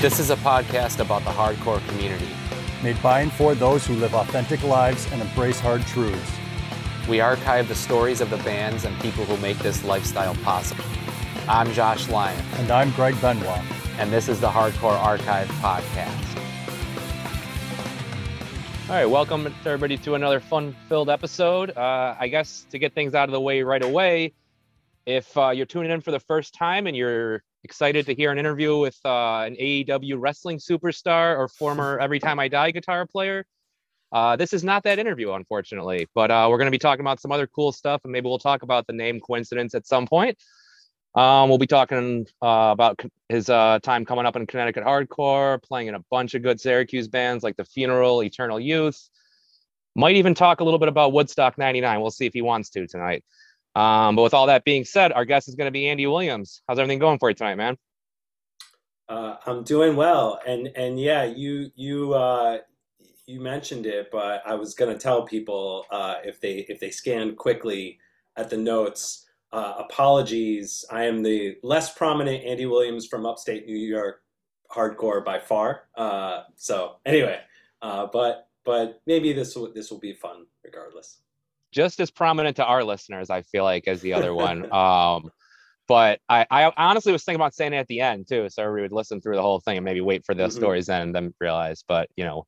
This is a podcast about the hardcore community. Made by and for those who live authentic lives and embrace hard truths. We archive the stories of the bands and people who make this lifestyle possible. I'm Josh Lyon. And I'm Greg Benoit. And this is the Hardcore Archive Podcast. All right, welcome everybody to another fun-filled episode. Uh, I guess to get things out of the way right away, if uh, you're tuning in for the first time and you're excited to hear an interview with uh, an AEW wrestling superstar or former Every Time I Die guitar player. Uh, this is not that interview, unfortunately, but uh, we're going to be talking about some other cool stuff, and maybe we'll talk about the name coincidence at some point. Um, we'll be talking uh, about his uh, time coming up in Connecticut hardcore, playing in a bunch of good Syracuse bands like The Funeral, Eternal Youth. Might even talk a little bit about Woodstock 99. We'll see if he wants to tonight. Um, but with all that being said, our guest is going to be Andy Williams. How's everything going for you tonight, man? Uh, I'm doing well, and and yeah, you you uh, you mentioned it, but I was going to tell people uh, if they if they scan quickly at the notes. Uh, apologies, I am the less prominent Andy Williams from upstate New York hardcore by far. Uh, so anyway, uh, but but maybe this will this will be fun regardless just as prominent to our listeners, I feel like, as the other one. Um, but I, I honestly was thinking about saying it at the end too, so everybody would listen through the whole thing and maybe wait for the mm-hmm. stories then and then realize. But you know,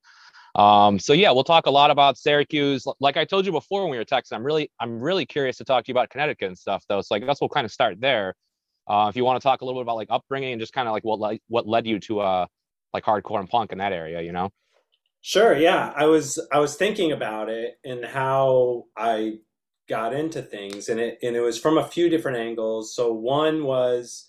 um, so yeah, we'll talk a lot about Syracuse. Like I told you before when we were texting, I'm really I'm really curious to talk to you about Connecticut and stuff though. So I guess we'll kind of start there. Uh, if you want to talk a little bit about like upbringing and just kind of like what like what led you to uh like hardcore and punk in that area, you know? Sure. Yeah, I was I was thinking about it and how I got into things and it and it was from a few different angles. So one was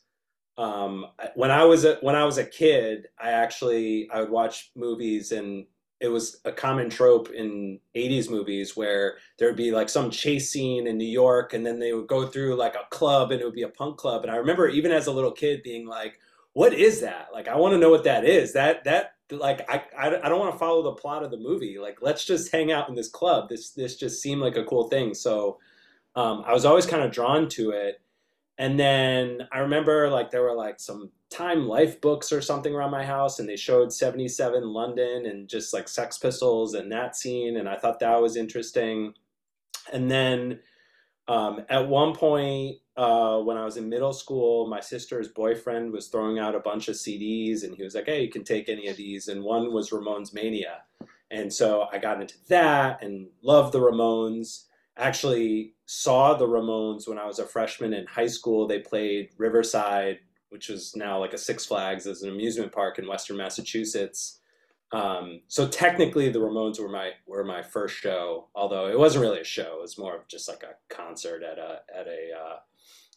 um, when i was a when i was a kid i actually i would watch movies and it was a common trope in 80s movies where there would be like some chase scene in new york and then they would go through like a club and it would be a punk club. And i remember even as a little kid being like what is that? Like i want to know what that is. That that like I, I, I don't want to follow the plot of the movie. Like let's just hang out in this club. This this just seemed like a cool thing. So um, i was always kind of drawn to it. And then i remember like there were like some time life books or something around my house and they showed 77 london and just like sex pistols and that scene and i thought that was interesting. And then um, at one point uh, when I was in middle school, my sister's boyfriend was throwing out a bunch of CDs, and he was like, "Hey, you can take any of these." And one was Ramones Mania, and so I got into that and loved the Ramones. Actually, saw the Ramones when I was a freshman in high school. They played Riverside, which is now like a Six Flags as an amusement park in Western Massachusetts. Um, so technically, the Ramones were my were my first show, although it wasn't really a show. It was more of just like a concert at a at a uh,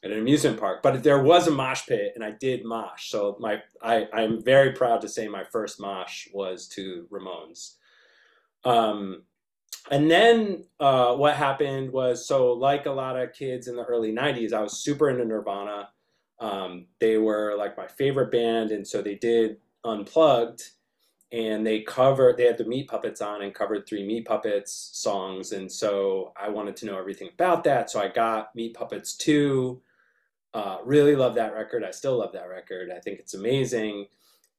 at an amusement park. But there was a mosh pit, and I did mosh. So my I I'm very proud to say my first mosh was to Ramones. Um, and then uh, what happened was so like a lot of kids in the early '90s, I was super into Nirvana. Um, they were like my favorite band, and so they did Unplugged and they covered they had the meat puppets on and covered three meat puppets songs and so i wanted to know everything about that so i got meat puppets 2 uh, really love that record i still love that record i think it's amazing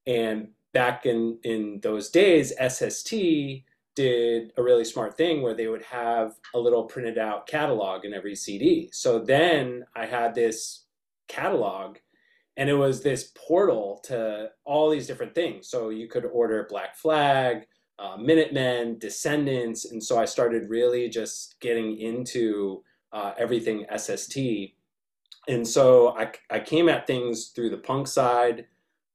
and back in in those days sst did a really smart thing where they would have a little printed out catalog in every cd so then i had this catalog and it was this portal to all these different things. So you could order Black Flag, uh, Minutemen, Descendents, and so I started really just getting into uh, everything SST. And so I, I came at things through the punk side.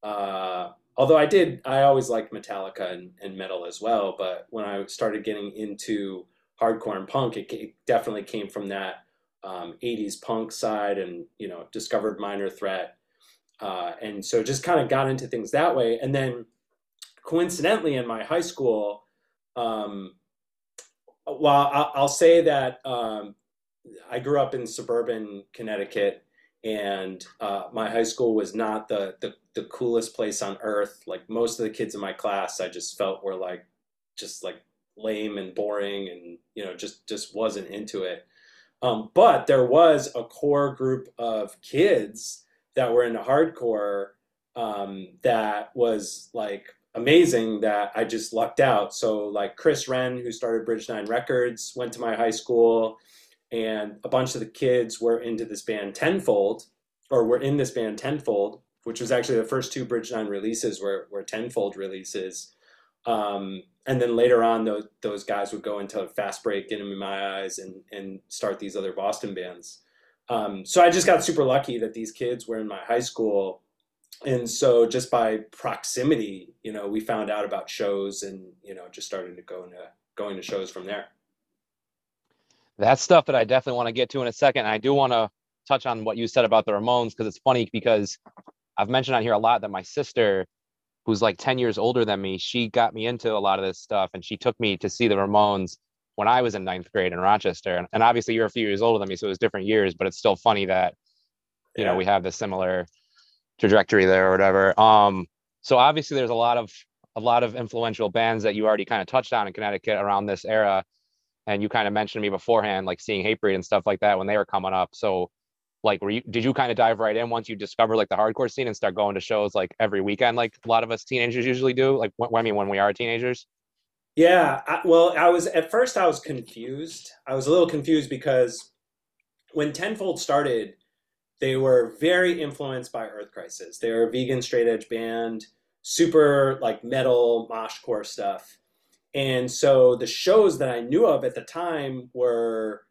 Uh, although I did, I always liked Metallica and, and, metal as well. But when I started getting into hardcore and punk, it, it definitely came from that um, 80s punk side and, you know, discovered Minor Threat uh, and so just kind of got into things that way. And then coincidentally, in my high school, um, well, I'll, I'll say that um, I grew up in suburban Connecticut, and uh, my high school was not the, the the coolest place on earth. Like most of the kids in my class, I just felt were like just like lame and boring, and you know just just wasn't into it. Um, but there was a core group of kids that were into hardcore um, that was like amazing that I just lucked out. So like Chris Wrenn, who started Bridge Nine Records, went to my high school, and a bunch of the kids were into this band Tenfold, or were in this band Tenfold, which was actually the first two Bridge Nine releases were were Tenfold releases. Um, and then later on, those, those guys would go into Fast Break, Get 'Em in My Eyes, and and start these other Boston bands. Um, so I just got super lucky that these kids were in my high school and so just by proximity you know we found out about shows and you know just started to go into going to shows from there that's stuff that i definitely want to get to in a second i do want to touch on what you said about the ramones because it's funny because i've mentioned on here a lot that my sister who's like 10 years older than me she got me into a lot of this stuff and she took me to see the ramones when i was in ninth grade in rochester and, and obviously you're a few years older than me so it was different years but it's still funny that you yeah. know we have the similar trajectory there or whatever. Um, so obviously there's a lot of a lot of influential bands that you already kind of touched on in Connecticut around this era. And you kind of mentioned to me beforehand, like seeing Hatebreed and stuff like that when they were coming up. So like were you did you kind of dive right in once you discovered like the hardcore scene and start going to shows like every weekend like a lot of us teenagers usually do like when, i mean when we are teenagers yeah I, well i was at first i was confused i was a little confused because when tenfold started they were very influenced by Earth Crisis. They were a vegan straight edge band, super like metal moshcore stuff. And so the shows that I knew of at the time were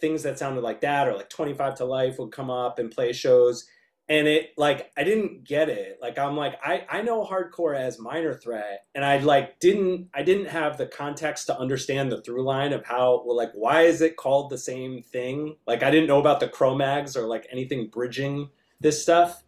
things that sounded like that, or like 25 ta Life would come up and play shows. And it like i didn't get it. Like i'm like i i know hardcore as minor threat and i like didn't i didn't have the context to understand the through line of how well like why is it called the same thing? Like i didn't know about the cro-mags or like anything bridging this stuff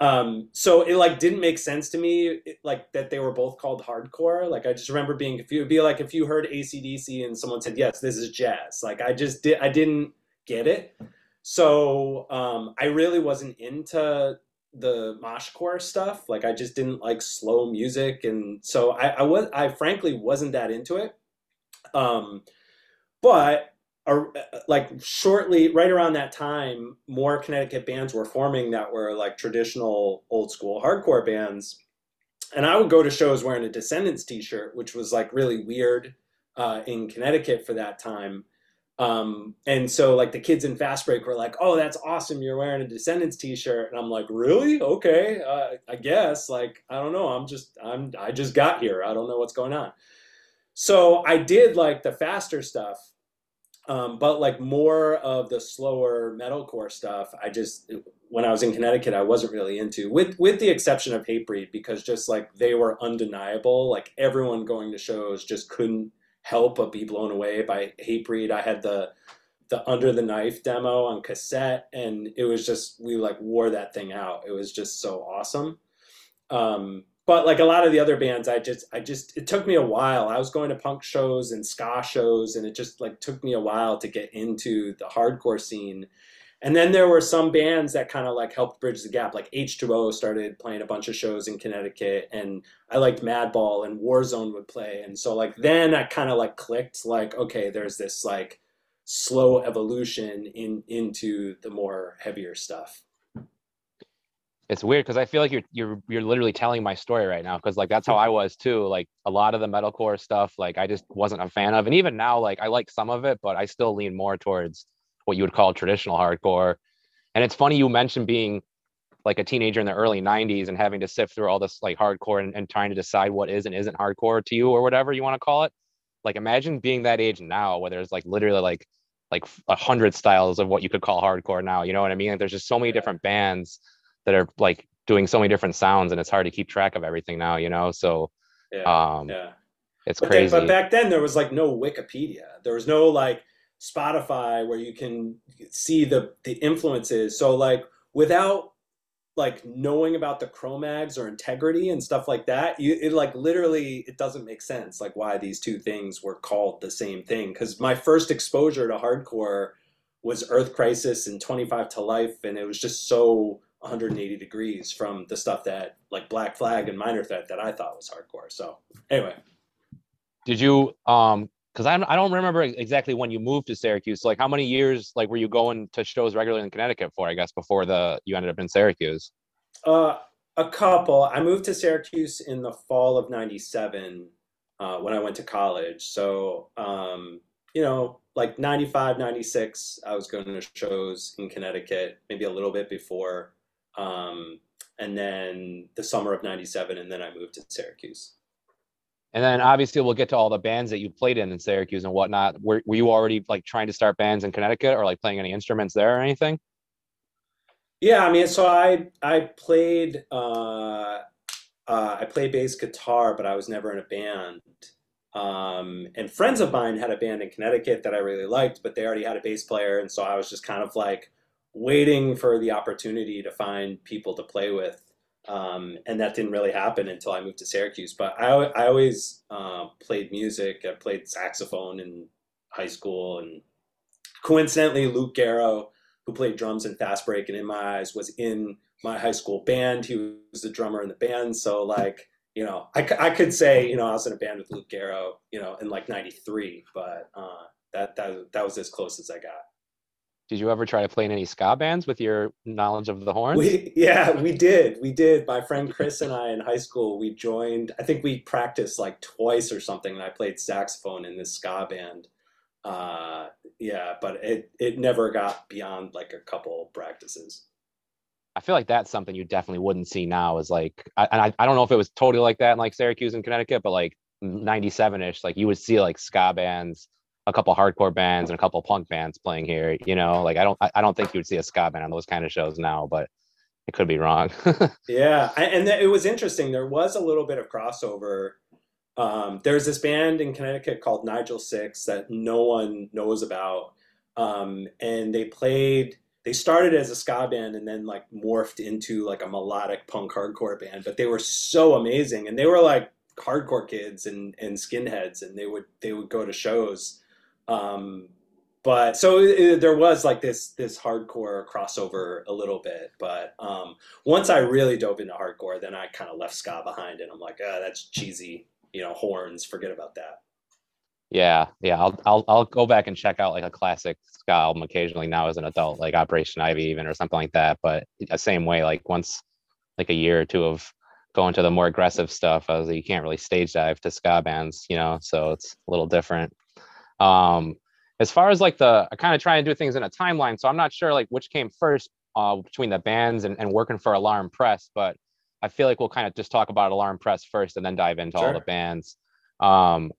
um so it like didn't make sense to me like that they were both called hardcore like i just remember being confused it'd be like if you heard acdc and someone said yes this is jazz like i just did i didn't get it so um, I really wasn't into the moshcore stuff. Like I just didn't like slow music, and so I, I was I frankly wasn't that into it. Um, but like shortly, right around that time, more Connecticut bands were forming that were like traditional old school hardcore bands, and I would go to shows wearing a Descendents T-shirt, which was like really weird uh, in Connecticut for that time. Um, and so like the kids in Fast Break were like, "Oh, that's awesome! You're wearing a Descendents T-shirt," and I'm like, "Really? Okay, uh, I guess." Like, I don't know. I'm just I'm I just got here. I don't know what's going on. So I did like the faster stuff, um, but like more of the slower metalcore stuff. I just when I was in Connecticut, I wasn't really into, with with the exception of Hatebreed, because just like they were undeniable. Like everyone going to shows just couldn't help but be blown away by Hatebreed. I had the the Under the Knife demo on cassette, and it was just we like wore that thing out. It was just so awesome. Um, but like a lot of the other bands, I just I just it took me a while. I was going to punk shows and ska shows, and it just like took me a while to get into the hardcore scene. And then there were some bands that kind of like helped bridge the gap. Like H2O started playing a bunch of shows in Connecticut, and I liked Madball and Warzone would play. And so like then I kind of like clicked like okay, there's this like slow evolution in into the more heavier stuff. It's weird because I feel like you're you're you're literally telling my story right now because like that's how I was too. Like a lot of the metalcore stuff, like I just wasn't a fan of, and even now, like I like some of it, but I still lean more towards what you would call traditional hardcore. And it's funny you mentioned being like a teenager in the early 90s and having to sift through all this like hardcore and, and trying to decide what is and isn't hardcore to you or whatever you want to call it. Like imagine being that age now where there's like literally like like a hundred styles of what you could call hardcore now. You know what I mean? Like there's just so many different bands that are like doing so many different sounds and it's hard to keep track of everything now, you know? So yeah, um yeah. it's but crazy. Then, but back then there was like no Wikipedia. There was no like Spotify where you can see the the influences. So like without like knowing about the Cro-Mags or integrity and stuff like that, you it like literally it doesn't make sense like why these two things were called the same thing. Because my first exposure to hardcore was Earth Crisis and 25 ta Life, and it was just so 180 degrees from the stuff that like Black Flag and Minor Threat that I thought was hardcore. So anyway, did you um because I I don't remember exactly when you moved to Syracuse. Like, how many years like were you going to shows regularly in Connecticut for? I guess before the you ended up in Syracuse. Uh, A couple. I moved to Syracuse in the fall of '97 uh, when I went to college. So, um, you know, like 95, 96, I was going to shows in Connecticut, maybe a little bit before. Um, and then the summer of 97, and then I moved to Syracuse. And then obviously we'll get to all the bands that you played in in Syracuse and whatnot. Were, were you already like trying to start bands in Connecticut or like playing any instruments there or anything? Yeah, I mean, so I I played uh, uh, I played bass guitar, but I was never in a band. Um, and friends of mine had a band in Connecticut that I really liked, but they already had a bass player, and so I was just kind of like waiting for the opportunity to find people to play with. Um, and that didn't really happen until I moved to Syracuse. But I, I always uh, played music. I played saxophone in high school, and coincidentally, Luke Garro, who played drums in Fast Break and In My Eyes, was in my high school band. He was the drummer in the band. So like, you know, I, I could say, you know, I was in a band with Luke Garro, you know, in like 93, but uh, that, that, that was as close as I got. Did you ever try to play in any ska bands with your knowledge of the horns? We, yeah, we did. We did. My friend Chris and I in high school, we joined, I think we practiced like twice or something. And I played saxophone in this ska band. Uh, yeah, but it, it never got beyond like a couple practices. I feel like that's something you definitely wouldn't see now. Is like, I, and I, I don't know if it was totally like that in like Syracuse and Connecticut, but like '97 ish, like you would see like ska bands, a couple hardcore bands, and a couple punk bands playing here. You know, like I don't, I, don't think you would see a ska band on those kind of shows now, but it could be wrong. yeah, and it was interesting. There was a little bit of crossover. Um, there's this band in Connecticut called Nigel Six that no one knows about, um, and they played they started as a ska band and then like morphed into like a melodic punk hardcore band but they were so amazing and they were like hardcore kids and and skinheads and they would they would go to shows um but so it, there was like this this hardcore crossover a little bit but um once i really dove into hardcore then i kind of left ska behind and i'm like ah, that's cheesy you know horns forget about that yeah, yeah. I'll I'll I'll go back and check out like a classic ska album occasionally now as an adult, like Operation Ivy even or something like that. But the same way, like once like a year or two of going to the more aggressive stuff, I was like, you can't really stage dive to ska bands, you know, so it's a little different. Um as far as like the I kind of try and do things in a timeline, so I'm not sure like which came first uh between the bands and, and working for Alarm Press, but I feel like we'll kind of just talk about Alarm Press first and then dive into sure. all the bands. Um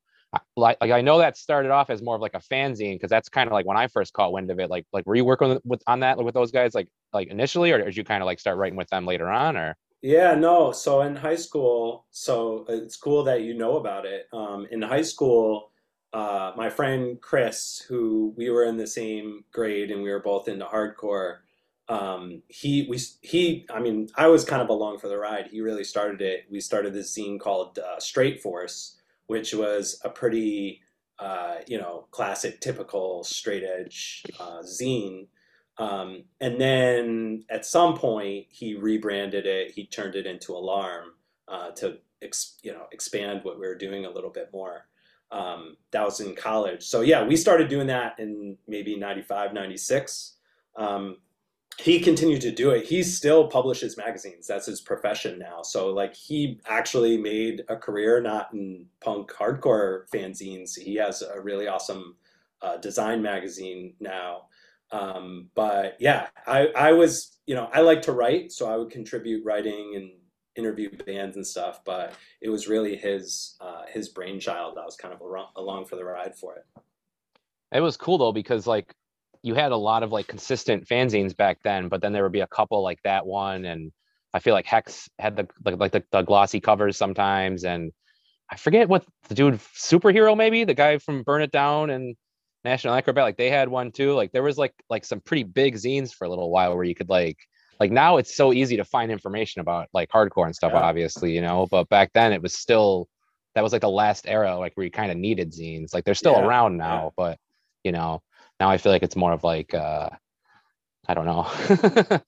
like, like I know that started off as more of like a fanzine because that's kind of like when I first caught wind of it. Like like were you working with, with on that with those guys like like initially, or did you kind of like start writing with them later on, or? Yeah, no. So in high school, so it's cool that you know about it. Um, in high school, uh, my friend Chris, who we were in the same grade and we were both into hardcore. Um, he we he I mean I was kind of along for the ride. He really started it. We started this zine called uh, Straight Force which was a pretty, uh, you know, classic, typical straight edge uh, zine. Um, and then at some point, he rebranded it. He turned it into Alarm uh, to, ex- you know, expand what we were doing a little bit more. Um, that was in college. So yeah, we started doing that in maybe 95, 96. Um, he continued to do it. He still publishes magazines. That's his profession now. So like he actually made a career not in punk hardcore fanzines. He has a really awesome uh, design magazine now. Um, but yeah, I, I was, you know, I like to write, so I would contribute writing and interview bands and stuff. But it was really his uh, his brainchild. I was kind of along for the ride for it. It was cool though because like you had a lot of like consistent fanzines back then, but then there would be a couple like that one, and I feel like Hex had the like, like the, the glossy covers sometimes, and I forget what the dude superhero maybe the guy from Burn It Down and National Acrobat like they had one too. Like there was like like some pretty big zines for a little while where you could like like now it's so easy to find information about like hardcore and stuff, yeah. obviously, you know. But back then it was still that was like the last era like where you kind of needed zines. Like they're still yeah. around now, yeah. but you know, now I feel like it's more of like uh, I don't know.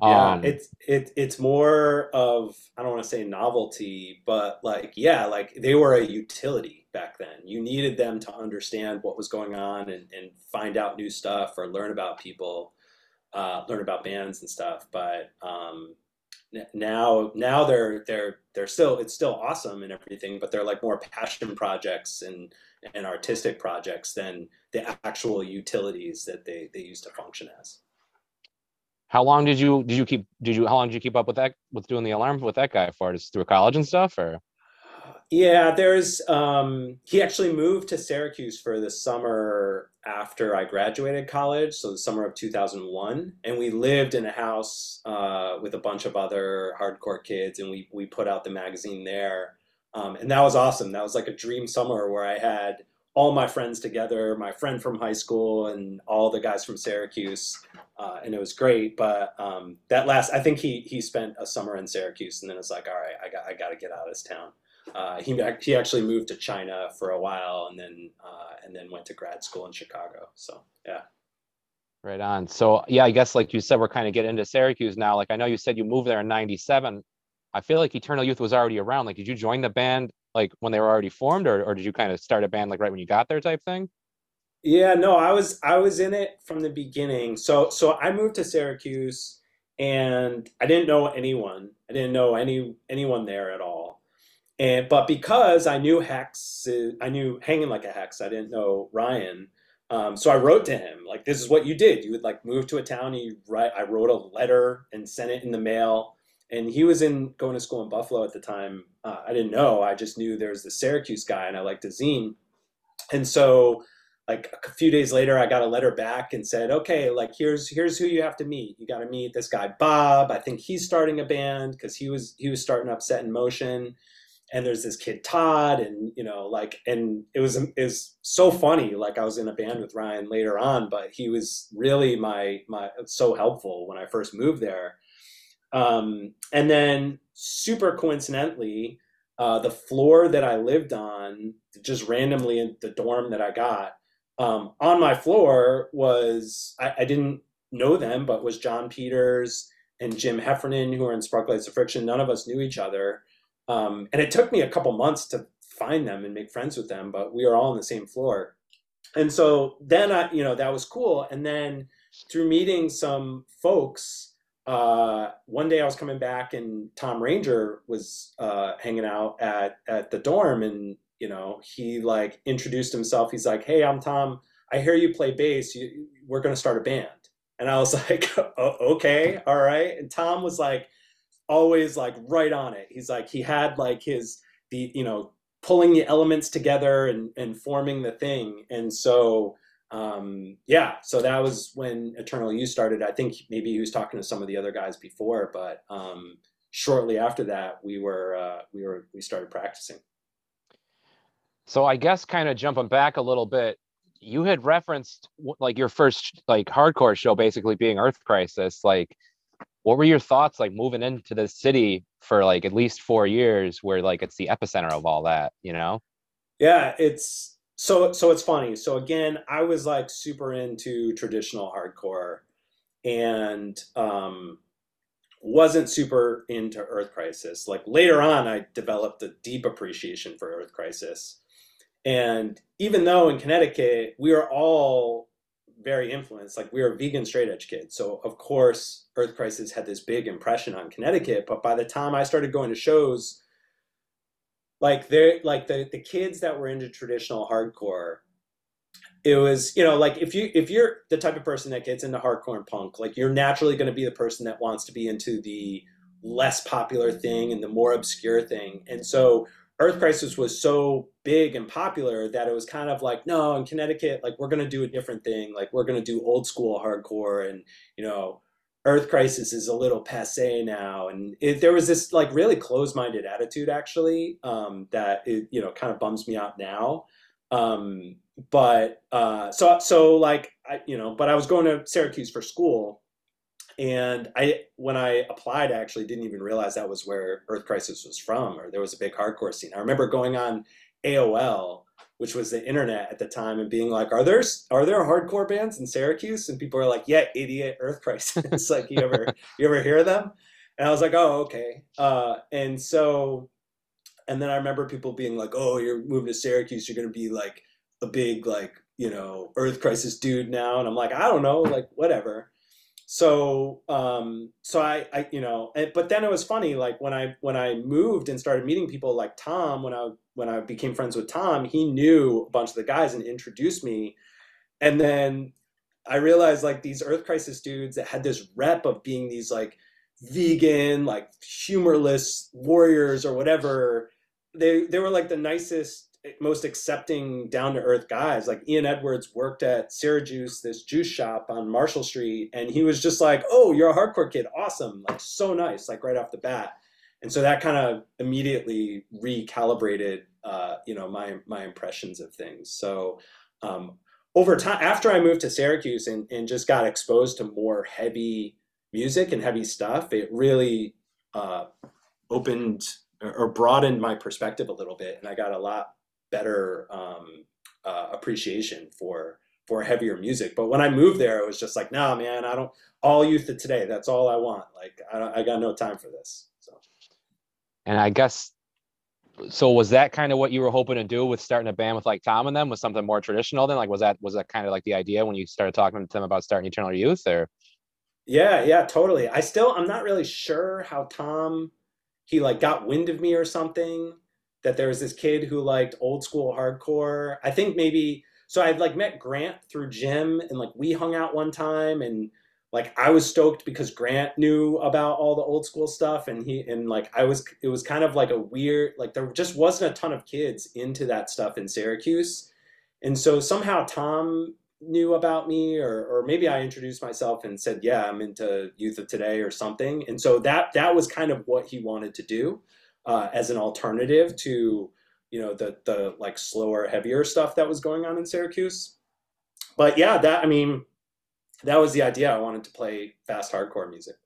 yeah, um, it's it, it's more of I don't want to say novelty, but like yeah, like they were a utility back then. You needed them to understand what was going on and, and find out new stuff or learn about people, uh, learn about bands and stuff. But um, now now they're they're they're still it's still awesome and everything but they're like more passion projects and and artistic projects than the actual utilities that they they used to function as how long did you did you keep did you how long did you keep up with that with doing the alarm with that guy for just through college and stuff or yeah there's um he actually moved to syracuse for the summer after I graduated college, so the summer of 2001, and we lived in a house uh, with a bunch of other hardcore kids, and we we put out the magazine there, um, and that was awesome. That was like a dream summer where I had all my friends together, my friend from high school, and all the guys from Syracuse, uh, and it was great. But um, that last, I think he he spent a summer in Syracuse, and then it's like, all right, I got I got to get out of this town. Uh, he he actually moved to China for a while, and then uh, and then went to grad school in Chicago. So yeah. Right on. So yeah, I guess like you said, we're kind of getting into Syracuse now. Like I know you said you moved there in '97. I feel like Eternal Youth was already around. Like, did you join the band like when they were already formed, or or did you kind of start a band like right when you got there, type thing? Yeah, no, I was I was in it from the beginning. So so I moved to Syracuse, and I didn't know anyone. I didn't know any anyone there at all and but because I knew Hex, I knew Hanging Like a Hex. I didn't know Ryan. Um, so I wrote to him like, "This is what you did. You would like move to a town. You write. I wrote a letter and sent it in the mail. And he was in going to school in Buffalo at the time. Uh, I didn't know. I just knew there was the Syracuse guy, and I liked his zine. And so, like a few days later, I got a letter back and said, "Okay, like here's here's who you have to meet. You got to meet this guy Bob. I think he's starting a band because he was he was starting up Set in Motion." And there's this kid Todd, and you know, like, and it was it was so funny. Like I was in a band with Ryan later on, but he was really my my so helpful when I first moved there. Um, and then super coincidentally, uh, the floor that I lived on, just randomly in the dorm that I got, um, on my floor was I, I, didn't know them, but was John Peters and Jim Heffernan, who were in Sparklights of Friction. None of us knew each other. Um, and it took me a couple months to find them and make friends with them, but we were all on the same floor. And so then I, you know, that was cool. And then through meeting some folks, uh, one day I was coming back and Tom Ranger was uh, hanging out at at the dorm, and you know he like introduced himself. He's like, "Hey, I'm Tom. I hear you play bass. You, we're gonna start a band." And I was like, "Okay, all right." And Tom was like, always like right on it. He's like he had like his the you know pulling the elements together and and forming the thing. And so um yeah, so that was when Eternal Youth started. I think maybe he was talking to some of the other guys before, but um shortly after that we were uh we were we started practicing. So I guess kind of jumping back a little bit, you had referenced like your first like hardcore show basically being Earth Crisis. Like what were your thoughts like moving into the city for like at least four years where like it's the epicenter of all that you know? Yeah it's so so it's funny. So again i was like super into traditional hardcore and um wasn't super into earth crisis. Like later on i developed a deep appreciation for earth crisis. And even though in connecticut we are all very influenced. Like we were vegan straight edge kids, so of course Earth Crisis had this big impression on Connecticut. But by the time I started going to shows, like they like the the kids that were into traditional hardcore, it was you know like if you if you're the type of person that gets into hardcore and punk, like you're naturally going to be the person that wants to be into the less popular thing and the more obscure thing, and so Earth Crisis was so big and popular that it was kind of like, no, in Connecticut, like we're gonna do a different thing. Like we're gonna do old school hardcore, and you know, Earth Crisis is a little passe now. And it, there was this like really closed minded attitude actually um, that it, you know kind of bums me out now. Um, but uh, so so like I you know, but I was going to Syracuse for school and I, when I applied, I actually didn't even realize that was where Earth Crisis was from, or there was a big hardcore scene. I remember going on AOL, which was the internet at the time, and being like, "Are there are there hardcore bands in Syracuse?" And people are like, "Yeah, idiot, Earth Crisis." like, you ever you ever hear them? And I was like, "Oh, okay." Uh, and so, and then I remember people being like, "Oh, you're moving to Syracuse. You're gonna be like a big like you know Earth Crisis dude now." And I'm like, "I don't know, like whatever." So um so I I you know and, but then it was funny like when I when I moved and started meeting people like Tom when I when I became friends with Tom he knew a bunch of the guys and introduced me. And then I realized like these Earth Crisis dudes that had this rep of being these like vegan like humorless warriors or whatever they they were like the nicest most accepting down to earth guys. Like Ian Edwards worked at Syracuse, this juice shop on Marshall Street, and he was just like, "Oh, you're a hardcore kid, awesome! Like so nice, like right off the bat." And so that kind of immediately recalibrated, uh, you know, my my impressions of things. So um, over time, after I moved to Syracuse and, and just got exposed to more heavy music and heavy stuff, it really uh, opened or broadened my perspective a little bit, and I got a lot better um, uh, appreciation for for heavier music. But when I moved there, it was just like, nah, man, I don't. All youth of today, that's all I want. Like, I, I got no time for this. So, and I guess, so was that kind of what you were hoping to do with starting a band with like Tom and them? Was something more traditional then? Like, was that was that kind of like the idea when you started talking to them about starting Eternal Youth, or? Yeah, yeah, totally. I still, I'm not really sure how Tom, he like got wind of me or something that there was this kid who liked old school hardcore. I think maybe so I'd like met Grant through Jim and like we hung out one time and like I was stoked because Grant knew about all the old school stuff and he and like I was it was kind of like a weird like there just wasn't a ton of kids into that stuff in Syracuse. And so somehow Tom knew about me or or maybe I introduced myself and said, "Yeah, I'm into Youth of Today" or something. And so that that was kind of what he wanted to do uh, as an alternative to you know the the like slower heavier stuff that was going on in Syracuse. But yeah that I mean that was the idea. I wanted to play fast hardcore music.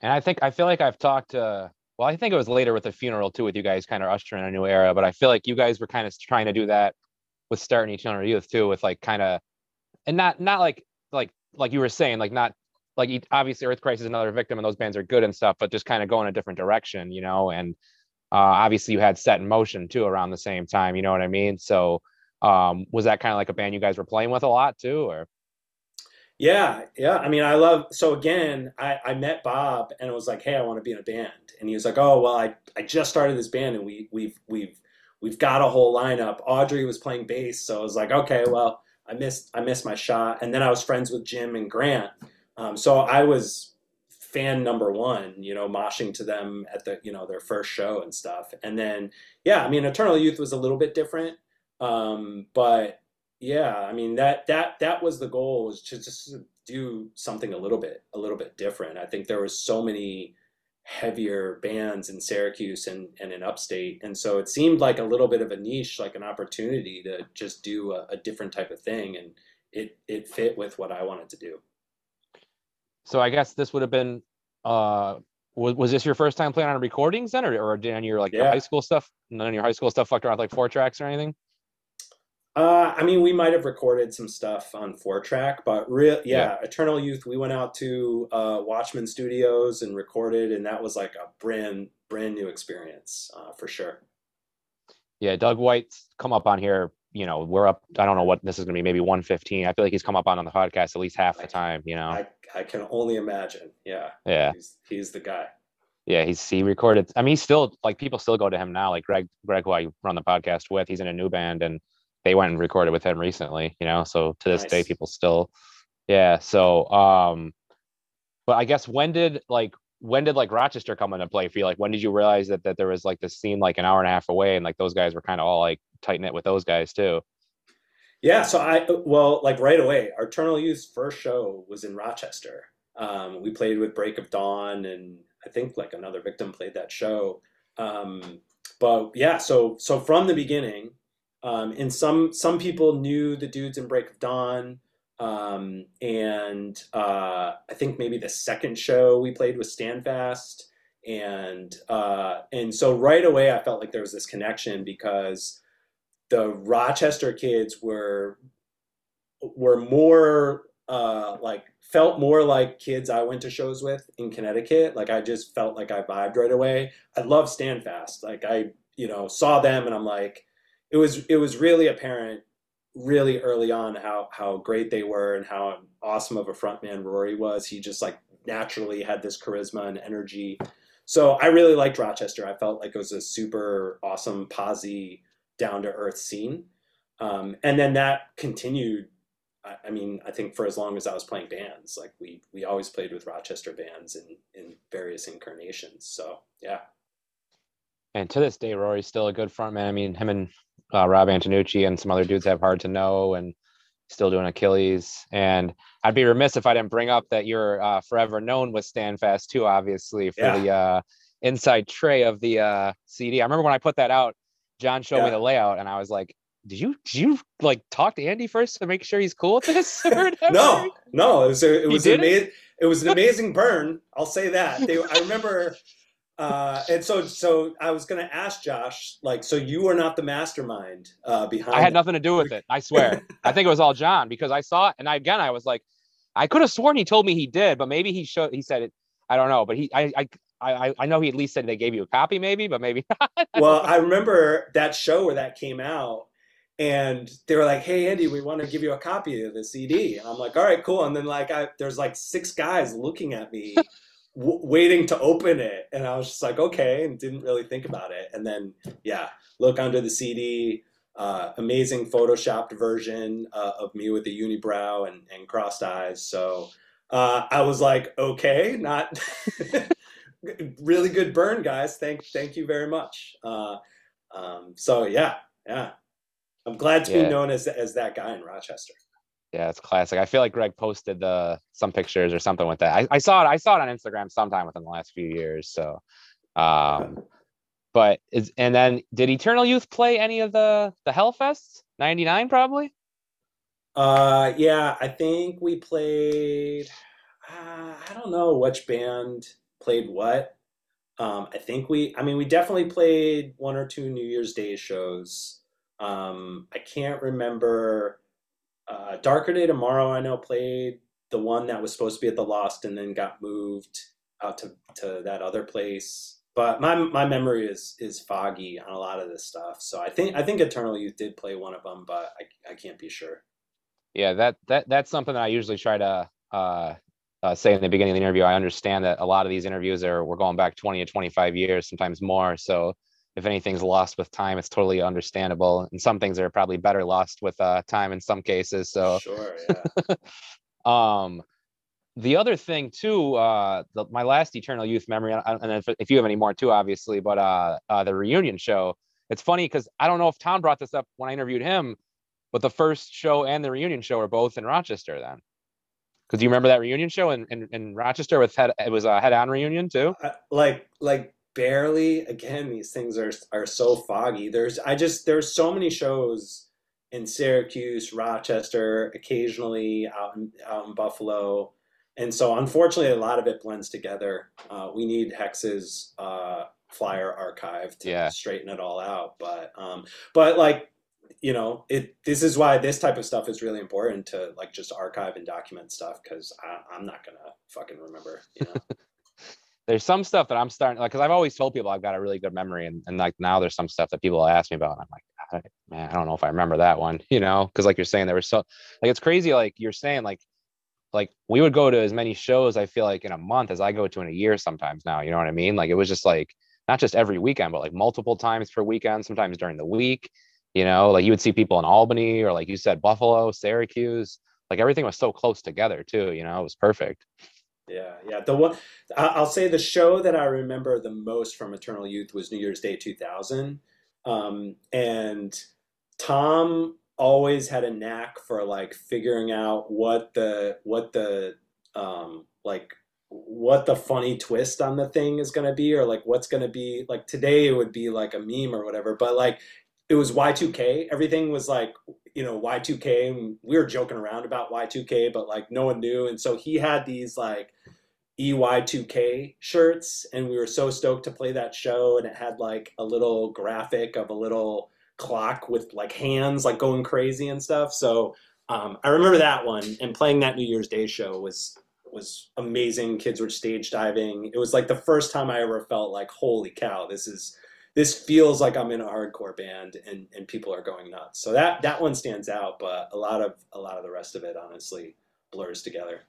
And I think I feel like I've talked to well I think it was later with the funeral too with you guys kind of ushering a new era but I feel like you guys were kind of trying to do that with starting Eternal Youth too with like kind of and not not like like like you were saying like not like obviously Earth Crisis is another victim, and those bands are good and stuff, but just kind of going a different direction, you know. And uh, obviously you had Set in Motion too around the same time, you know what I mean? So um, was that kind of like a band you guys were playing with a lot too, or? Yeah, yeah. I mean, I love. So again, I, I met Bob and it was like, hey, I want to be in a band, and he was like, oh, well, I I just started this band and we we've we've we've got a whole lineup. Audrey was playing bass, so I was like, okay, well, I missed I missed my shot, and then I was friends with Jim and Grant. Um, so I was fan number one, you know, moshing to them at the, you know, their first show and stuff. And then, yeah, I mean, Eternal Youth was a little bit different. Um, but yeah, I mean, that, that, that was the goal was to just do something a little bit, a little bit different. I think there was so many heavier bands in Syracuse and, and in upstate. And so it seemed like a little bit of a niche, like an opportunity to just do a, a different type of thing. And it, it fit with what I wanted to do. So I guess this would have been uh was, was this your first time playing on recordings then or, or did your like yeah. your high school stuff none of your high school stuff fucked around with like four tracks or anything? Uh, I mean, we might have recorded some stuff on four track, but real, yeah, yeah, Eternal Youth. We went out to uh, Watchman Studios and recorded, and that was like a brand brand new experience uh, for sure. Yeah, Doug White's come up on here you know, we're up. I don't know what this is going to be. Maybe 115. I feel like he's come up on on the podcast at least half the time. You know, I, I can only imagine. Yeah. Yeah. He's, he's the guy. Yeah, he's he recorded. I mean, he's still like people still go to him now. Like Greg, Greg, who I run the podcast with, he's in a new band, and they went and recorded with him recently. You know, so to this nice. day, people still, yeah. So, um, but I guess when did like when did like Rochester come into play for you? Like when did you realize that that there was like this scene like an hour and a half away and like those guys were kind of all like tight knit with those guys too? Yeah, so I well like right away, our Eternal Youth's first show was in Rochester. Um, we played with Break of Dawn and I think like another victim played that show. Um, but yeah, so so from the beginning, um, and some some people knew the dudes in Break of Dawn. Um, and uh, I think maybe the second show we played was Standfast, and uh, and so right away I felt like there was this connection because the Rochester kids were were more uh, like felt more like kids I went to shows with in Connecticut. Like I just felt like I vibed right away. I love Standfast. Like I you know saw them and I'm like it was it was really apparent really early on how how great they were and how awesome of a frontman Rory was. He just like naturally had this charisma and energy. So I really liked Rochester. I felt like it was a super awesome, posy, down to earth scene. Um, and then that continued. I, I mean, I think for as long as I was playing bands, like we we always played with Rochester bands in in various incarnations. So yeah. And to this day, Rory's still a good frontman. I mean, him and uh, Rob Antonucci and some other dudes have hard to know and still doing Achilles. And I'd be remiss if I didn't bring up that you're uh, forever known with Standfast too, obviously for yeah. the uh, inside tray of the uh, CD. I remember when I put that out, John showed yeah. me the layout, and I was like, "Did you did you like talk to Andy first to make sure he's cool with this?" no, no, it was a, it was amazing. It was an amazing burn. I'll say that. They, I remember uh, and so, so I was going to ask Josh, like, so you were not the mastermind uh, behind. I had nothing to do with it. I swear. I think it was all John because I saw it, and I, again, I was like, I could have sworn he told me he did, but maybe he showed. He said it. I don't know, but he, I, I, I, I know he at least said they gave you a copy, maybe, but maybe not. well, I remember that show where that came out, and they were like, "Hey, Andy, we want to give you a copy of the CD." And I'm like, "All right, cool." And then like, I, there's like six guys looking at me w- waiting to open it, and I was just like, okay, and didn't really think about it. And then, yeah, look under the CD. Uh, amazing photoshopped version uh, of me with the unibrow and, and crossed eyes. So uh, I was like, okay, not really good burn, guys. Thank thank you very much. Uh, um, so yeah, yeah, I'm glad to yeah. be known as as that guy in Rochester. Yeah, it's classic. I feel like Greg posted the some pictures or something with that. I, I saw it. I saw it on Instagram sometime within the last few years. So, um, but is and then did Eternal Youth play any of the the Hellfests? Ninety nine probably. Uh, yeah, I think we played. Uh, I don't know which band played what. Um, I think we. I mean, we definitely played one or two New Year's Day shows. Um, I can't remember uh, Darker Day Tomorrow, I know played the one that was supposed to be at the Lost and then got moved out to, to that other place. But my my memory is is foggy on a lot of this stuff. So I think I think Eternal Youth did play one of them, but I, I can't be sure. Yeah, that that that's something that I usually try to uh, uh, say in the beginning of the interview. I understand that a lot of these interviews are we're going back 20 to 25 years, sometimes more. So if anything's lost with time, it's totally understandable. And some things are probably better lost with uh, time in some cases. So sure, yeah. um, the other thing too, uh, the, my last Eternal Youth memory, and if, if you have any more too, obviously, but uh, uh, the reunion show. It's funny because I don't know if Tom brought this up when I interviewed him, but the first show and the reunion show are both in Rochester then. Because you remember that reunion show in, in, in Rochester with head it was a head on reunion too. Uh, like like barely again these things are are so foggy. There's i just there's so many shows in syracuse rochester occasionally out in, out in buffalo. And so unfortunately a lot of it blends together. Uh, we need hex's uh, flyer archive to yeah. straighten it all out. But um but like you know it this is why this type of stuff is really important to like just archive and document stuff because i'm not gonna fucking remember you know there's some stuff that I'm starting like because I've always told people I've got a really good memory, and, and like now there's some stuff that people ask me about, and I'm like, man, I don't know if I remember that one, you know, because like you're saying, there was so like it's crazy, like you're saying, like like we would go to as many shows I feel like in a month as I go to in a year sometimes now, you know what I mean? Like it was just like not just every weekend, but like multiple times per weekend, sometimes during the week, you know, like you would see people in Albany or like you said, Buffalo, Syracuse, like everything was so close together too, you know, it was perfect. Yeah, yeah. The one I'll say the show that I remember the most from Eternal Youth was New Year's Day 2000, um, and Tom always had a knack for like figuring out what the what the um, like what the funny twist on the thing is going to be or like what's going to be like today it would be like a meme or whatever but like it was Y2K everything was like you know Y2K and we were joking around about Y2K but like no one knew. And so he had these like EY2K shirts and we were so stoked to play that show. And it had like a little graphic of a little clock with like hands like going crazy and stuff. So um, I remember that one and playing that New Year's Day show was was amazing. Kids were stage diving. It was like the first time I ever felt like holy cow this is this feels like I'm in a hardcore band and, and people are going nuts. So that that one stands out, but a lot of a lot of the rest of it honestly blurs together.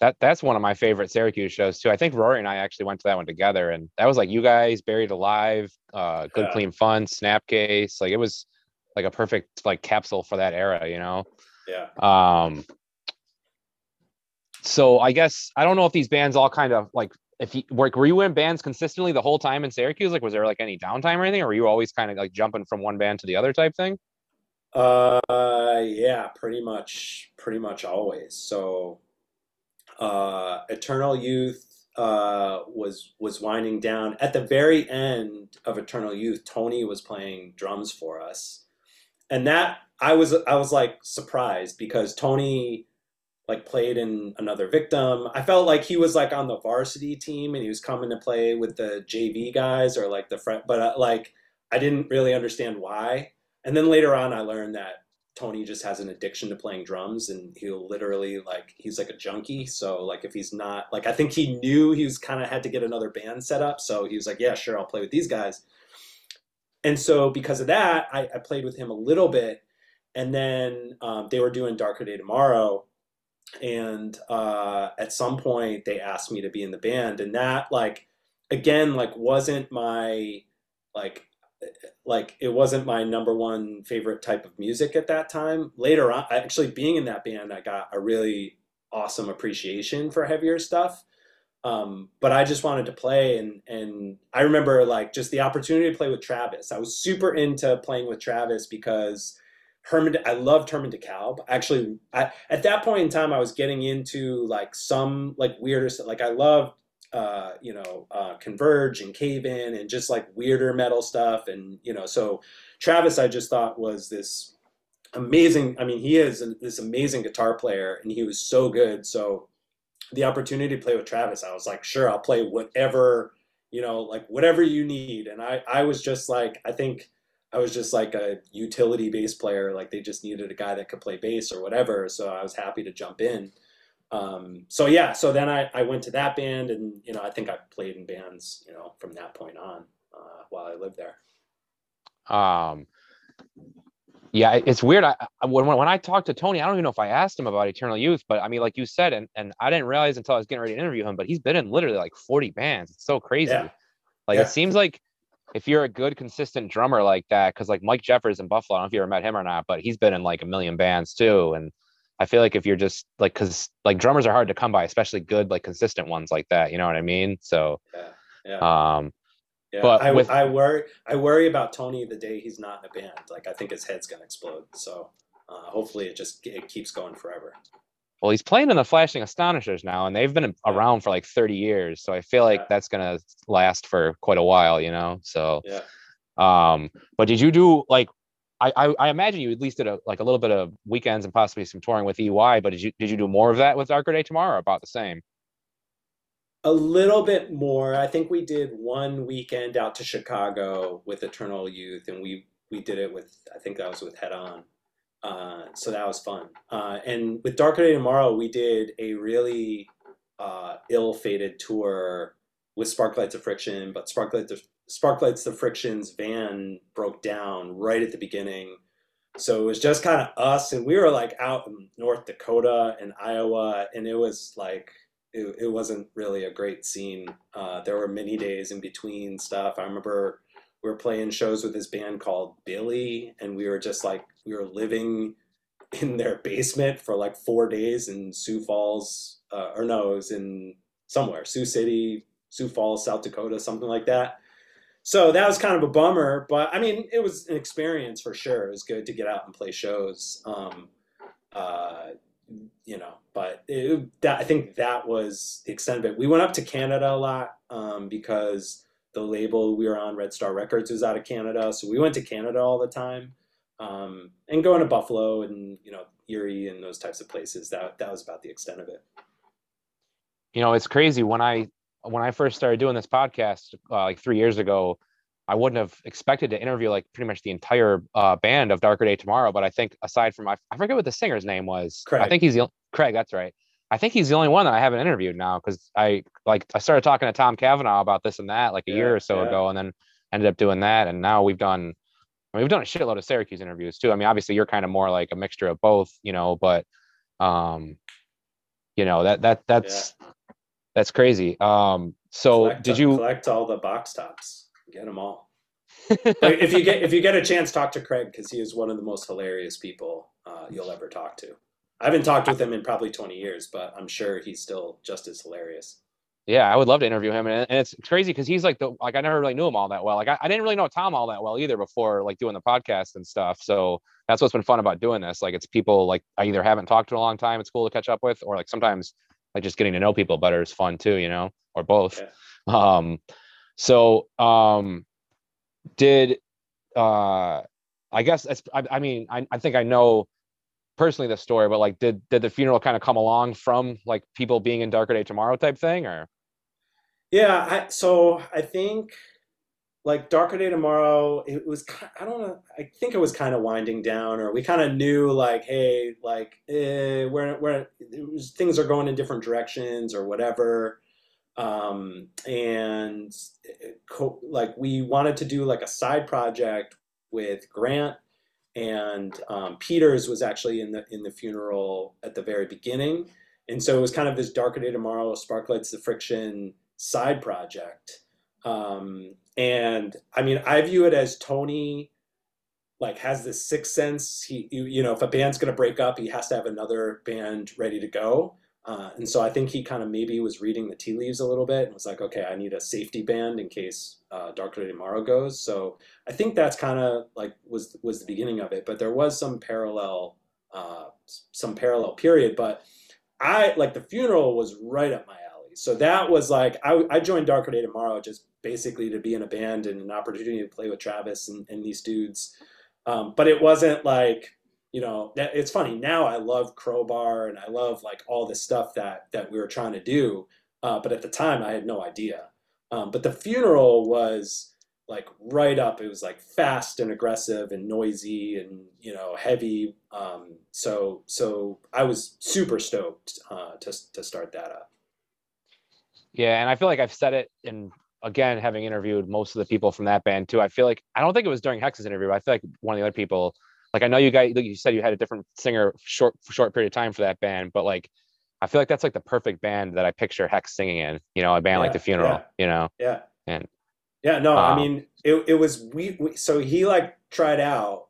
That that's one of my favorite Syracuse shows too. I think Rory and I actually went to that one together, and that was like you guys buried alive, uh, good Yeah. clean fun, snapcase. Like it was like a perfect like capsule for that era, you know. Yeah. Um, so I guess I don't know if these bands all kind of like if you were, were you in bands consistently the whole time in Syracuse? Like, was there like any downtime or anything, or were you always kind of like jumping from one band to the other type thing? Uh, yeah, pretty much, pretty much always. So, uh, Eternal Youth uh, was was winding down. At the very end of Eternal Youth, Tony was playing drums for us, and that I was I was like surprised because Tony like played in another victim. I felt like he was like on the varsity team and he was coming to play with the JV guys or like the front, but uh, like I didn't really understand why. And then later on, I learned that Tony just has an addiction to playing drums, and he'll literally like he's like a junkie. So like if he's not like I think he knew he was kind of had to get another band set up, so he was like, yeah, sure, I'll play with these guys. And so because of that, I, I played with him a little bit, and then um, they were doing Darker Day Tomorrow, and uh, at some point they asked me to be in the band, and that like again like wasn't my like like it wasn't my number one favorite type of music at that time. Later on, actually being in that band, I got a really awesome appreciation for heavier stuff. Um, but I just wanted to play, and and I remember like just the opportunity to play with Travis. I was super into playing with Travis because Herman. I loved Herman DeKalb. Actually, I, at that point in time, I was getting into like some like weirder stuff. Like I loved uh, you know, uh, Converge and Cave In and just like weirder metal stuff. And, you know, so Travis, I just thought was this amazing. I mean, he is this amazing guitar player and he was so good. So the opportunity to play with Travis, I was like, sure, I'll play whatever, you know, like whatever you need. And I, I was just like, I think I was just like a utility bass player. Like they just needed a guy that could play bass or whatever. So I was happy to jump in um, so yeah, so then I, I went to that band and, you know, I think I played in bands, you know, from that point on, uh, while I lived there. Um, yeah, it's weird. I I- when when I talked to Tony, I don't even know if I asked him about Eternal Youth, but I mean, like you said, and and I didn't realize until I was getting ready to interview him, but he's been in literally like 40 bands. It's so crazy. Yeah. Like Yeah. it seems like if you're a good consistent drummer like that, because like Mike Jeffers in Buffalo, I don't know if you ever met him or not, but he's been in like a million bands too. And I feel like if you're just like, because like drummers are hard to come by, especially good like consistent ones like that. You know what I mean? So, Yeah. Yeah. um, yeah. but I, with- I worry, I worry about Tony the day he's not in a band. Like I think his head's to explode. So, uh, hopefully it just, it keeps going forever. Well, he's playing in the Flashing Astonishers now, and they've been around for like 30 years. So I feel like Yeah. that's gonna last for quite a while, you know. So, Yeah. um, but did you do like? I, I I imagine you at least did a like a little bit of weekends and possibly some touring with EY. But did you did you do more of that with Darker Day Tomorrow? About the same? A little bit more. I think we did one weekend out to Chicago with Eternal Youth, and we we did it with I think that was with Head On. Uh, so that was fun. Uh, and with Darker Day Tomorrow, we did a really uh, ill-fated tour with Sparklights of Friction, but Sparklights of, Sparklights of Friction's van broke down right at the beginning. So it was just kind of us, and we were like out in North Dakota and Iowa, and it was like it, it wasn't really a great scene. Uh, there were many days in between stuff. I remember we were playing shows with this band called Billy, and we were just like we were living in their basement for like four days in Sioux Falls, uh, or no, it was in somewhere Sioux City, Sioux Falls, South Dakota, something like that. So that was kind of a bummer, but I mean, it was an experience for sure. It was good to get out and play shows. Um, uh, you know, but it, that, I think that was the extent of it. We went up to Canada a lot um, because the label we were on, Red Star Records, was out of Canada. So we went to Canada all the time um, and going to Buffalo and, you know, Erie and those types of places. That, that was about the extent of it. You know, it's crazy when I when I first started doing this podcast uh, like three years ago. I wouldn't have expected to interview like pretty much the entire uh, band of Darker Day Tomorrow, but I think aside from I, I forget what the singer's name was. Craig. I think he's the Craig. That's right. I think he's the only one that I haven't interviewed now because I like I started talking to Tom Cavanaugh about this and that like a year or so yeah. ago, and then ended up doing that, and now we've done. I mean, we've done a shitload of Syracuse interviews too. I mean, obviously you're kind of more like a mixture of both, you know, but um, you know that that that's yeah. that's crazy. Um, so collect, did you collect all the box tops? Get them all. if you get if you get a chance, talk to Craig because he is one of the most hilarious people uh, you'll ever talk to. I haven't talked with him in probably 20 years, but I'm sure he's still just as hilarious. Yeah, I would love to interview him, and, and it's crazy because he's like the like I never really knew him all that well. Like I, I didn't really know Tom all that well either before like doing the podcast and stuff. So that's what's been fun about doing this. Like it's people like I either haven't talked to in a long time. It's cool to catch up with, or like sometimes like just getting to know people better is fun too. You know, or both. Yeah. Um, so um, did uh, I guess I, I mean I, I think I know personally the story, but like, did did the funeral kind of come along from like people being in Darker Day Tomorrow type thing, or? Yeah, I, so I think like Darker Day Tomorrow, it was I don't know, I think it was kind of winding down, or we kind of knew like, hey, like eh, was, things are going in different directions or whatever. Um, and eh, like we wanted to do like a side project with Grant and um, Peters was actually in the in the funeral at the very beginning, and so it was kind of this Darker Day Tomorrow, Sparklights the Friction side project. Um, and I mean, I view it as Tony like has this sixth sense. He, you, you know, if a band's to break up, he has to have another band ready to go. Uh, and so I think he kind of maybe was reading the tea leaves a little bit and was like, okay, I need a safety band in case uh, Day Tomorrow goes. So I think that's kind of like was was the beginning of it. But there was some parallel, uh, some parallel period. But I like the funeral was right up my alley. So that was like I, I joined Darker Day Tomorrow just basically to be in a band and an opportunity to play with Travis and, and these dudes. Um, but it wasn't like you know it's funny now i love crowbar and i love like all this stuff that that we were trying to do uh, but at the time i had no idea. Um, but the funeral was like right up it was like fast and aggressive and noisy and you know heavy um, so so i was super stoked uh, to, to start that up. Yeah and i feel like i've said it in again having interviewed most of the people from that band too i feel like i don't think it was during hex's interview but i feel like one of the other people like I know you guys, like you said, you had a different singer short short period of time for that band, but like I feel like that's like the perfect band that I picture Hex singing in. You know, a band yeah, like The Funeral. Yeah. You know. Yeah. And. Yeah. No, um, I mean, it it was we, we so he like tried out,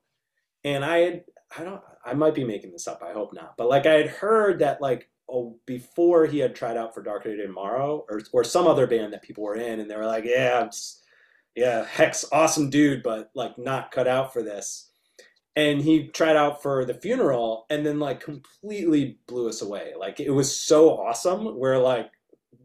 and I had I don't I might be making this up. I hope not, but like I had heard that like oh before he had tried out for Dark Day Tomorrow or or some other band that people were in, and they were like, yeah, yeah, Hex, awesome dude, but like not cut out for this and he tried out for the funeral and then like completely blew us away. Like it was so awesome where like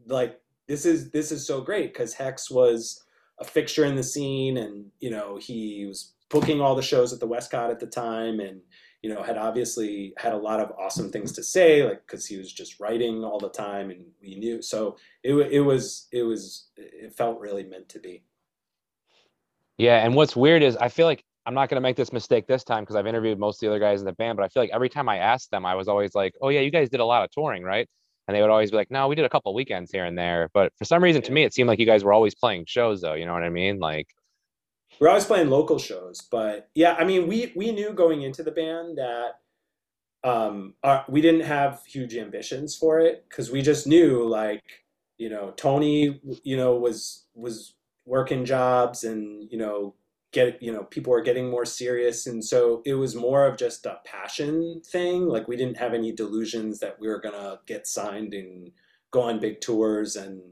like this is this is so great because hex was a fixture in the scene and you know he was booking all the shows at the westcott at the time and you know had obviously had a lot of awesome things to say like because he was just writing all the time and we knew so it, it was it was it felt really meant to be. Yeah and what's weird is i feel like I'm not going to make this mistake this time because I've interviewed most of the other guys in the band, but I feel like every time I asked them, I was always like, "Oh yeah, you guys did a lot of touring, right?" And they would always be like, "No, we did a couple weekends here and there." But for some reason, to me, it seemed like you guys were always playing shows, though. You know what I mean? Like, we're always playing local shows, but yeah, I mean, we we knew going into the band that um, our, we didn't have huge ambitions for it because we just knew, like, you know, Tony, you know, was was working jobs and you know get you know people were getting more serious. And so it was more of just a passion thing. Like we didn't have any delusions that we were gonna get signed and go on big tours. And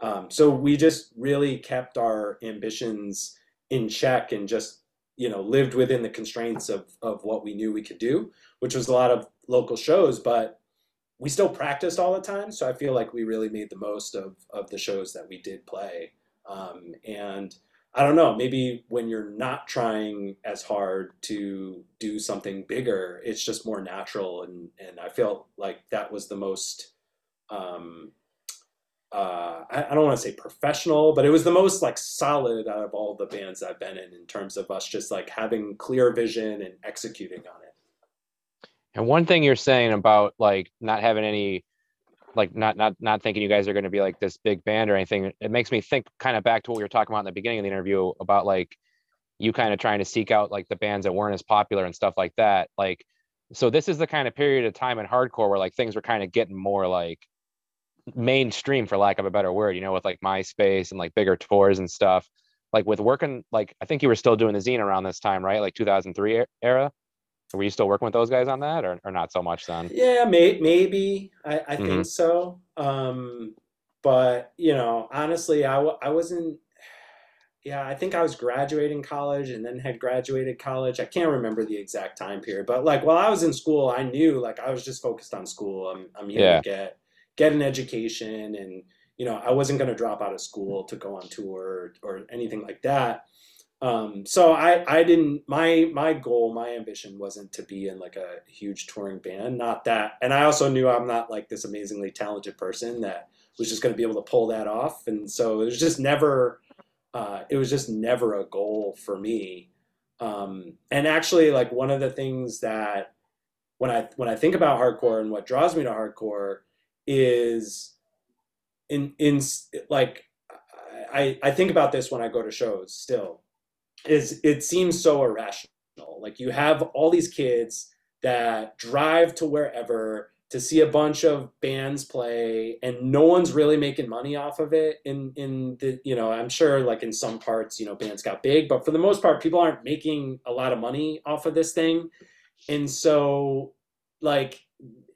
um, so we just really kept our ambitions in check and just you know lived within the constraints of of what we knew we could do which was a lot of local shows but we still practiced all the time. So i feel like we really made the most of of the shows that we did play. Um, and I don't know, maybe when you're not trying as hard to do something bigger, it's just more natural. And, and I felt like that was the most, um, uh, I, I don't want to say professional, but it was the most like solid out of all the bands I've been in, in terms of us just like having clear vision and executing on it. And one thing you're saying about like not having any like not not not thinking you guys are going to be like this big band or anything. It makes me think kind of back to what we were talking about in the beginning of the interview about like you kind of trying to seek out like the bands that weren't as popular and stuff like that. Like, so this is the kind of period of time in hardcore where like things were kind of getting more like mainstream for lack of a better word, you know, with like MySpace and like bigger tours and stuff. Like with working, like I think you were still doing the zine around this time, right? Like 2003 era. Were you still working with those guys on that, or, or not so much then? Yeah, may, maybe I, I mm-hmm. think so. Um, but you know, honestly, I w- I wasn't. Yeah, I think I was graduating college and then had graduated college. I can't remember the exact time period, but like while I was in school, I knew like I was just focused on school. I'm I'm here yeah. to get get an education, and you know, I wasn't going to drop out of school to go on tour or, or anything like that. Um, so I, I didn't, my, my goal, my ambition wasn't to be in like a huge touring band, not that. And I also knew I'm not like this amazingly talented person that was just going to be able to pull that off. And so it was just never, uh, it was just never a goal for me. Um, and actually like one of the things that when I, when I think about hardcore and what draws me to hardcore is in, in like, I, I think about this when I go to shows still is it seems so irrational. Like you have all these kids that drive to wherever to see a bunch of bands play and no one's really making money off of it in in the you know i'm sure like in some parts you know bands got big but for the most part people aren't making a lot of money off of this thing and so like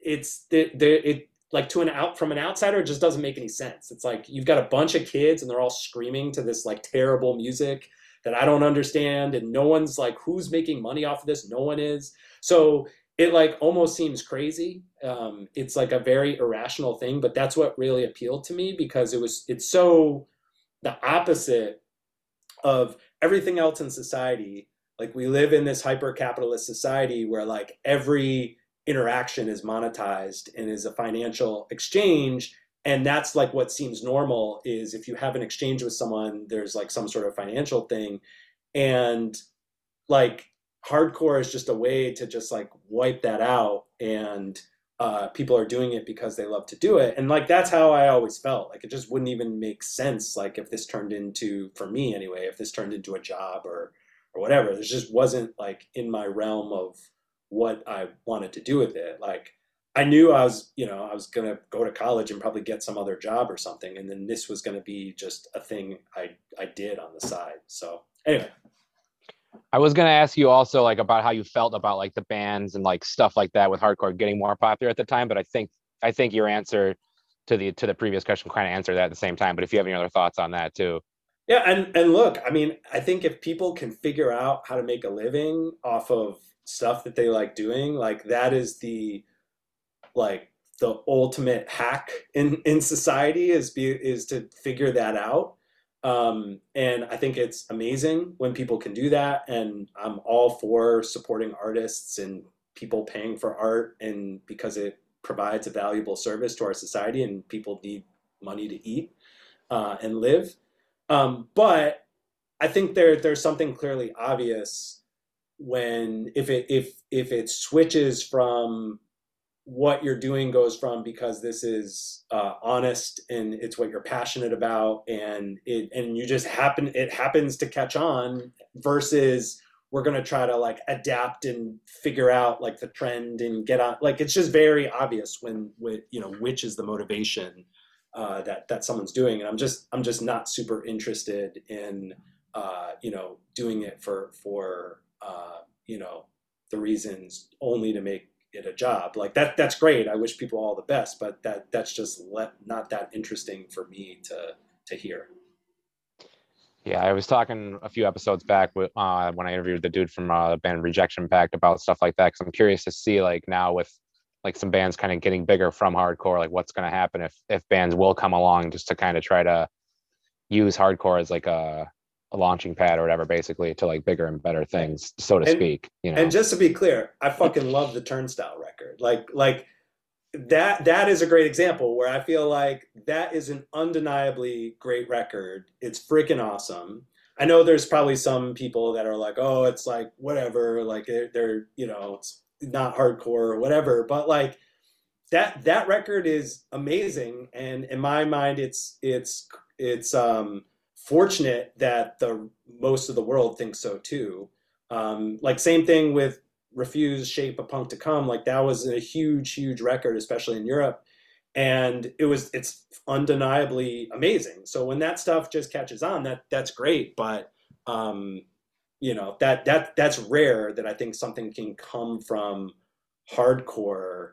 it's the, the it like to an out from an outsider it just doesn't make any sense it's like you've got a bunch of kids and they're all screaming to this like terrible music that I don't understand, and no one's like, who's making money off of this? No one is. So it like almost seems crazy. Um, it's like a very irrational thing, but that's what really appealed to me because it was it's so the opposite of everything else in society. Like we live in this hyper capitalist society where like every interaction is monetized and is a financial exchange and that's like what seems normal is if you have an exchange with someone there's like some sort of financial thing. And like hardcore is just a way to just like wipe that out and uh, people are doing it because they love to do it. And like that's how i always felt. Like it just wouldn't even make sense like if this turned into for me anyway if this turned into a job or or whatever. It just wasn't like in my realm of what i wanted to do with it. Like I knew I was, you know, I was going to go to college and probably get some other job or something. And then this was going to be just a thing I, I did on the side. So anyway. I was going to ask you also like about how you felt about like the bands and like stuff like that with hardcore getting more popular at the time. But I think, I think your answer to the, to the previous question kind of answered that at the same time. But if you have any other thoughts on that too. Yeah. And, and look, I mean, I think if people can figure out how to make a living off of stuff that they like doing, like that is the, like the ultimate hack in in society is be is to figure that out. Um, and i think it's amazing when people can do that and i'm all for supporting artists and people paying for art and because it provides a valuable service to our society and people need money to eat uh, and live. Um, but i think there there's something clearly obvious when if it if if it switches from what you're doing goes from because this is uh, honest and it's what you're passionate about and it and you just happen it happens to catch on versus we're going to try to like adapt and figure out like the trend and get on like it's just very obvious when with you know which is the motivation uh, that that someone's doing. And i'm just i'm just not super interested in uh, you know doing it for for uh, you know the reasons only to make get a job. Like that that's great. I wish people all the best but that that's just let, not that interesting for me to to hear. Yeah i was talking a few episodes back with uh, when i interviewed the dude from uh, band rejection pact about stuff like that because i'm curious to see like now with like some bands kind of getting bigger from hardcore like what's going to happen if if bands will come along just to kind of try to use hardcore as like a a launching pad or whatever, basically to like bigger and better things, so to and, speak. You know. And just to be clear, I fucking love the Turnstile record. Like like that that is a great example where I feel like that is an undeniably great record. It's freaking awesome. I know there's probably some people that are like, oh, it's like whatever, like they're, they're you know, it's not hardcore or whatever, but like that that record is amazing, and in my mind, it's it's it's um, fortunate that the most of the world thinks so too. Um, like same thing with Refused Shape of Punk to Come. Like that was a huge, huge record, especially in Europe, and it was it's undeniably amazing. So when that stuff just catches on, that that's great. But um, you know that that that's rare that I think something can come from hardcore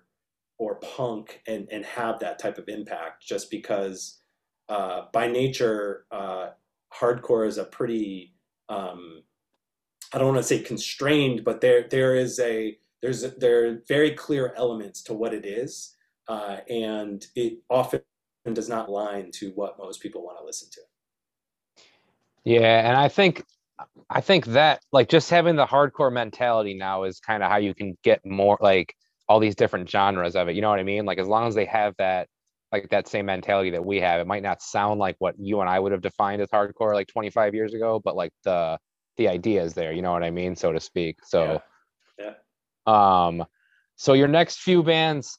or punk and and have that type of impact just because uh, by nature uh, hardcore is a pretty um, I don't want to say constrained, but there there is a there's a, there are very clear elements to what it is, uh, and it often does not line to what most people want to listen to. Yeah, and I think I think that like just having the hardcore mentality now is kind of how you can get more like all these different genres of it. You know what I mean? Like as long as they have that like that same mentality that we have, it might not sound like what you and I would have defined as hardcore like 25 years ago, but like the the idea is there, you know what I mean, so to speak. So yeah. yeah. Um so your next few bands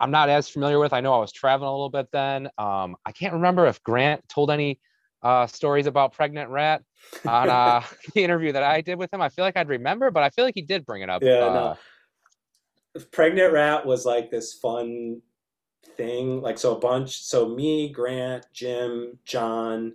I'm not as familiar with. I know I was traveling a little bit then. Um I can't remember if Grant told any uh, stories about Pregnant Rat on uh, the interview that I did with him. I feel like I'd remember, but I feel like he did bring it up. Yeah, uh, no. Pregnant Rat was like this fun thing. Like so, a bunch. So me, Grant, Jim, John,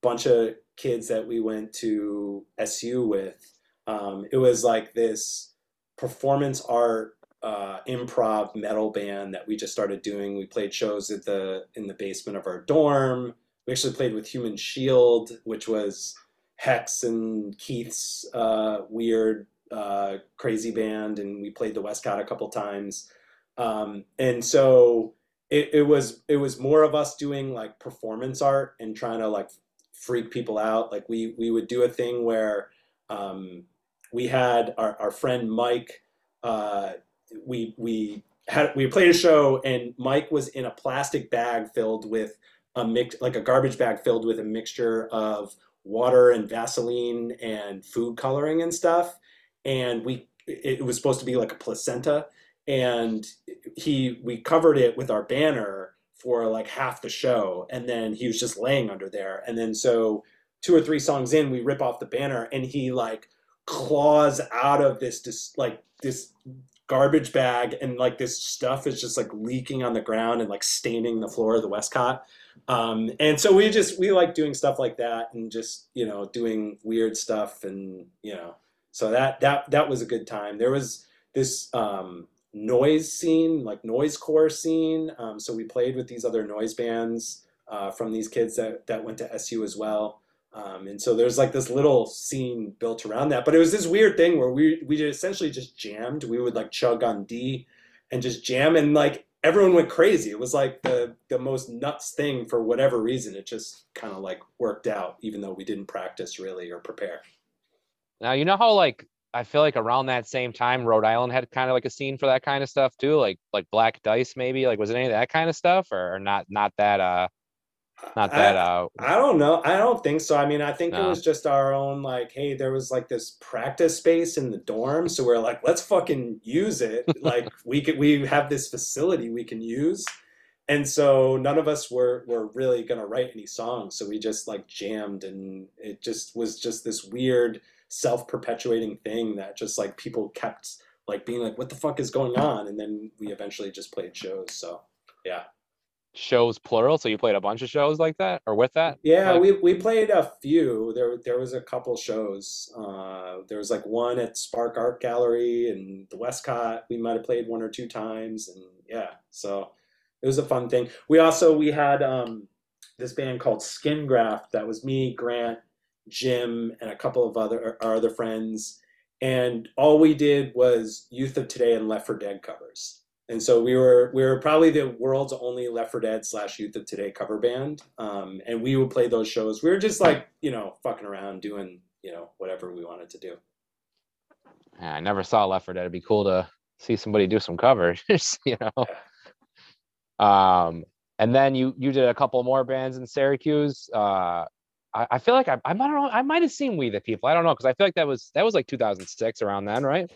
bunch of kids that we went to SU with. Um, it was like this performance art uh, improv metal band that we just started doing. We played shows at the in the basement of our dorm we actually played with Human Shield, which was Hex and Keith's uh, weird, uh, crazy band, and we played the Westcott a couple times. Um, and so it, it was it was more of us doing like performance art and trying to like freak people out. Like we we would do a thing where um, we had our, our friend Mike. Uh, we we had we played a show and Mike was in a plastic bag filled with a mix like a garbage bag filled with a mixture of water and Vaseline and food coloring and stuff. And we it was supposed to be like a placenta. And he we covered it with our banner for like half the show. And then he was just laying under there. And then so two or three songs in, we rip off the banner and he like claws out of this like this garbage bag and like this stuff is just like leaking on the ground and like staining the floor of the Westcott. Um, and so we just we like doing stuff like that and just you know doing weird stuff and you know so that that that was a good time. There was this um, noise scene like noise core scene. Um, so we played with these other noise bands uh, from these kids that that went to SU as well. Um, and so there's like this little scene built around that. But it was this weird thing where we we essentially just jammed. We would like chug on D and just jam and like everyone went crazy. It was like the the most nuts thing for whatever reason. It just kind of like worked out, even though we didn't practice really or prepare. Now you know how like I feel like around that same time Rhode Island had kind of like a scene for that kind of stuff too, like like Black Dice maybe. Like was it any of that kind of stuff or, or not not that uh not that I, uh I don't know. I don't think so. I mean, I think no. it was just our own like, hey, there was like this practice space in the dorm, so we're like, let's fucking use it. like we could we have this facility we can use. And so none of us were were really gonna write any songs. So we just like jammed and it just was just this weird self-perpetuating thing that just like people kept like being like, what the fuck is going on? And then we eventually just played shows. So yeah. Shows plural? So you played a bunch of shows like that or with that? Yeah like... we, we played a few. There there was a couple shows uh, there was like one at spark art gallery and the westcott. We might have played one or two times and yeah so it was a fun thing. We also we had um, this band called skin graft that was me grant jim and a couple of other our other friends and all we did was youth of today and left for dead covers and so we were we were probably the world's only Left for Dead slash Youth of Today cover band, um, and we would play those shows. We were just like you know fucking around doing you know whatever we wanted to do. Yeah, I never saw Left for Dead. It'd be cool to see somebody do some covers, you know. Um, and then you you did a couple more bands in Syracuse. Uh, I, I feel like I I might I might have seen We the People. I don't know because I feel like that was that was like 2006 around then, right?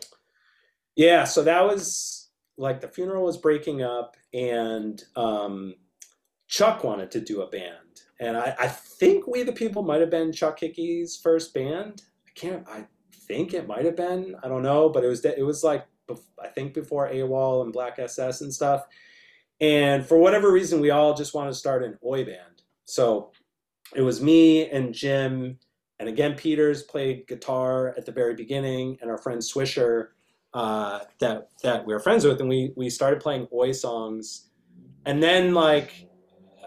Yeah, so that was like the funeral was breaking up, and um, Chuck wanted to do a band, and I, I think We the People might have been Chuck Hickey's first band. I can't. I think it might have been. I don't know, but it was it was like I think before AWOL and Black SS and stuff. And for whatever reason, we all just wanted to start an Oi band. So it was me and Jim, and again Peters played guitar at the very beginning, and our friend Swisher uh, that that we were friends with, and we we started playing Oi songs, and then like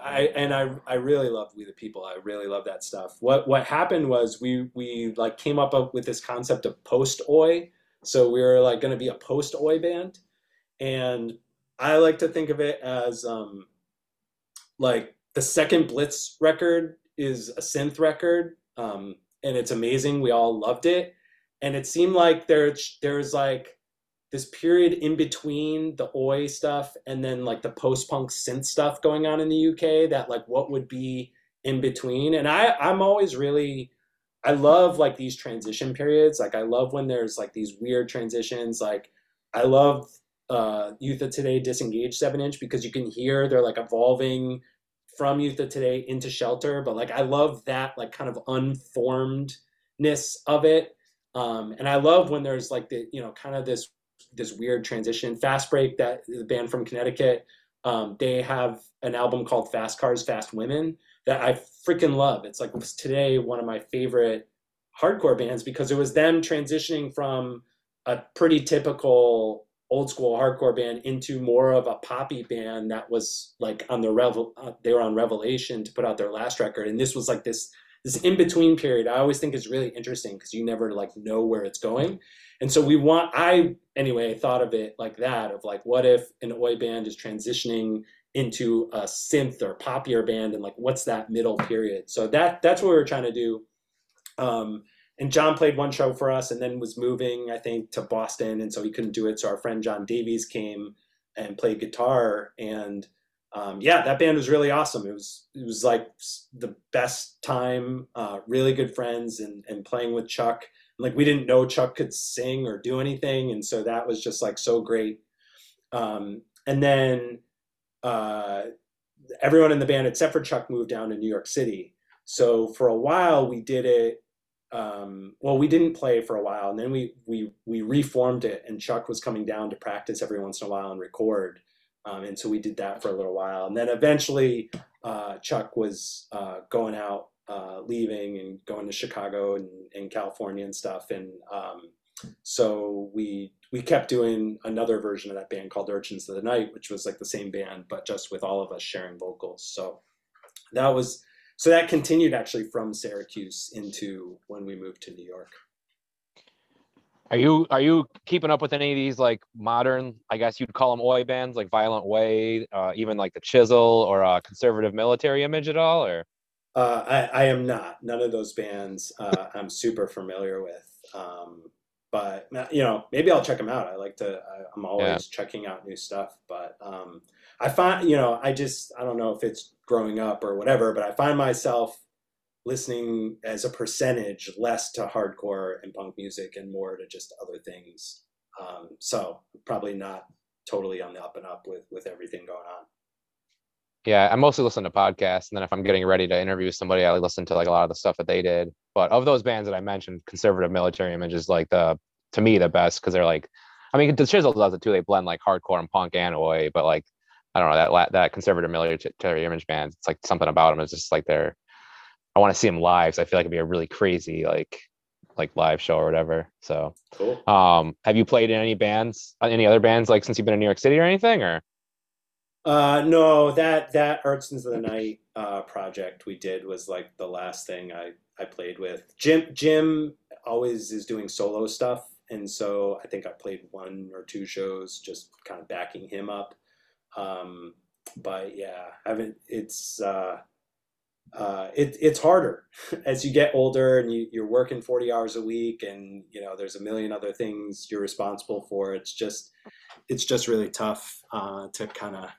I and I I really love We the People. I really love that stuff. What what happened was we we like came up with this concept of post Oi. So we were like going to be a post Oi band, and I like to think of it as um, like the second Blitz record is a synth record, um, and it's amazing. We all loved it, and it seemed like there's there's like this period in between the oi stuff and then like the post punk synth stuff going on in the UK that like what would be in between. And I I'm always really I love like these transition periods. Like I love when there's like these weird transitions. Like I love uh Youth of Today disengaged 7 inch because you can hear they're like evolving from Youth of Today into Shelter but like I love that like kind of unformedness of it um, and I love when there's like the you know kind of this this weird transition. Fast Break, that the band from Connecticut, um, they have an album called Fast Cars, Fast Women that I freaking love. It's like today one of my favorite hardcore bands because it was them transitioning from a pretty typical old school hardcore band into more of a poppy band that was like on the revel uh, they were on revelation to put out their last record. And this was like this this in between period. I always think is really interesting because you never like know where it's going. And so we want, I anyway thought of it like that of like, what if an Oi band is transitioning into a synth or poppier band and like what's that middle period? So that that's what we were trying to do. Um, and john played one show for us and then was moving i think to boston and so he couldn't do it so our friend john davies came and played guitar and um, yeah that band was really awesome it was it was like the best time uh, really good friends and and playing with chuck like we didn't know Chuck could sing or do anything, and so that was just like so great. Um, and then uh, everyone in the band except for Chuck moved down to New York City. So for a while we did it. Um, well, we didn't play for a while, and then we we we reformed it, and Chuck was coming down to practice every once in a while and record. Um, and so we did that for a little while, and then eventually uh, Chuck was uh, going out uh, leaving and going to Chicago and, and California and stuff. And um, so we we kept doing another version of that band called Urchins of the Night, which was like the same band but just with all of us sharing vocals. So that was so that continued actually from Syracuse into when we moved to New York. Are you are you keeping up with any of these like modern, I guess you'd call them oi bands like Violent Way, uh, even like the Chisel or uh, Conservative Military Image at all, or? Uh, I, I, am not. None of those bands uh, I'm super familiar with. Um, but you know, maybe I'll check them out. I like to. I, am always yeah. checking out new stuff. But um, I find, you know, I just I don't know if it's growing up or whatever, but I find myself listening as a percentage less to hardcore and punk music and more to just other things. Um, so probably not totally on the up and up with with everything going on. Yeah, I mostly listen to podcasts, and then if I'm getting ready to interview somebody, I listen to like a lot of the stuff that they did. But of those bands that I mentioned, Conservative Military Image is like the to me the best because they're like, I mean, the Chisel does it too. They blend like hardcore and punk and oi, but like I don't know that that Conservative Military Image band. It's like something about them is just like they're. I want to see them live. So I feel like it'd be a really crazy like like live show or whatever. So, cool. um, have you played in any bands, any other bands like since you've been in New York City or anything, or? Uh, no, that that Urchins of the Night uh, project we did was like the last thing I I played with. Jim Jim always is doing solo stuff, and so I think I played one or two shows just kind of backing him up. Um, but yeah, I haven't. It's uh, uh, it, it's harder as you get older and you, you're working 40 hours a week and you know there's a million other things you're responsible for it's just it's just really tough uh, to kind of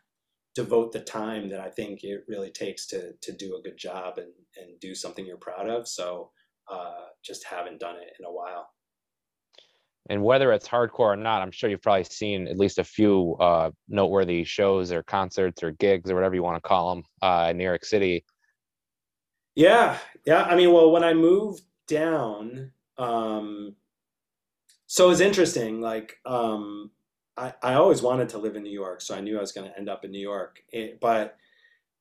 devote the time that I think it really takes to to do a good job and and do something you're proud of. So uh, just haven't done it in a while. And whether it's hardcore or not, I'm sure you've probably seen at least a few uh, noteworthy shows or concerts or gigs or whatever you want to call them uh, in New York City. Yeah, yeah. I mean, well, when I moved down, um, so it's interesting. Like, um, I, I always wanted to live in New York, so I knew I was going to end up in New York. It, but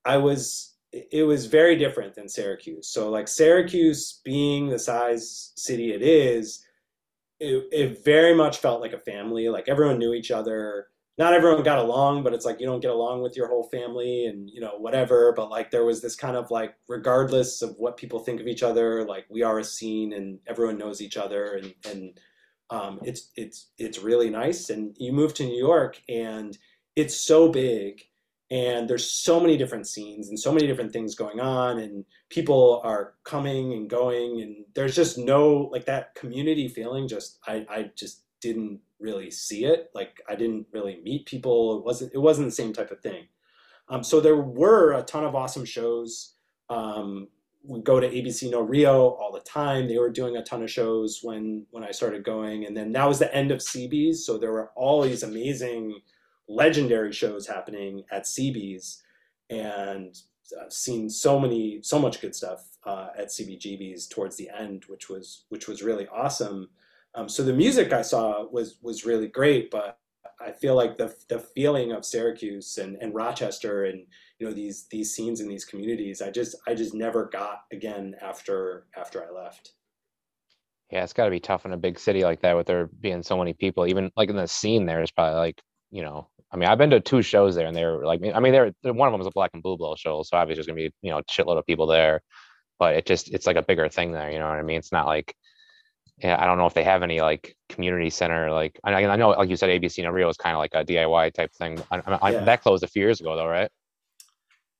I was it was very different than Syracuse. So like Syracuse being the size city it is, it, it very much felt like a family. Like everyone knew each other. Not everyone got along, but it's like you don't get along with your whole family and you know whatever. But like there was this kind of like regardless of what people think of each other, like we are a scene and everyone knows each other and and um, it's it's it's really nice. And you move to New York and it's so big and there's so many different scenes and so many different things going on and people are coming and going and there's just no like that community feeling just i i just didn't really see it. Like i didn't really meet people. It wasn't it wasn't the same type of thing. Um, so there were a ton of awesome shows. Um, we go to abc no rio all the time. They were doing a ton of shows when when i started going. And then that was the end of cbs so there were all these amazing legendary shows happening at CB's and I've seen so many so much good stuff uh, at CBGB's towards the end, which was which was really awesome. Um, so the music I saw was was really great, but I feel like the the feeling of Syracuse and, and Rochester and you know these these scenes in these communities, I just I just never got again after after I left. Yeah, it's got to be tough in a big city like that with there being so many people. Even like in the scene, there is probably like you know I mean, I've been to two shows there, and they were like, I mean, they're one of them was a Black and Blue Bowl show, so obviously there's gonna be you know a shitload of people there, but it just it's like a bigger thing there. You know what I mean? It's not like, yeah, I don't know if they have any like community center like I, I know like you said, ABC No Rio is kind of like a DIY type thing. I, I, yeah. That closed a few years ago, though, right?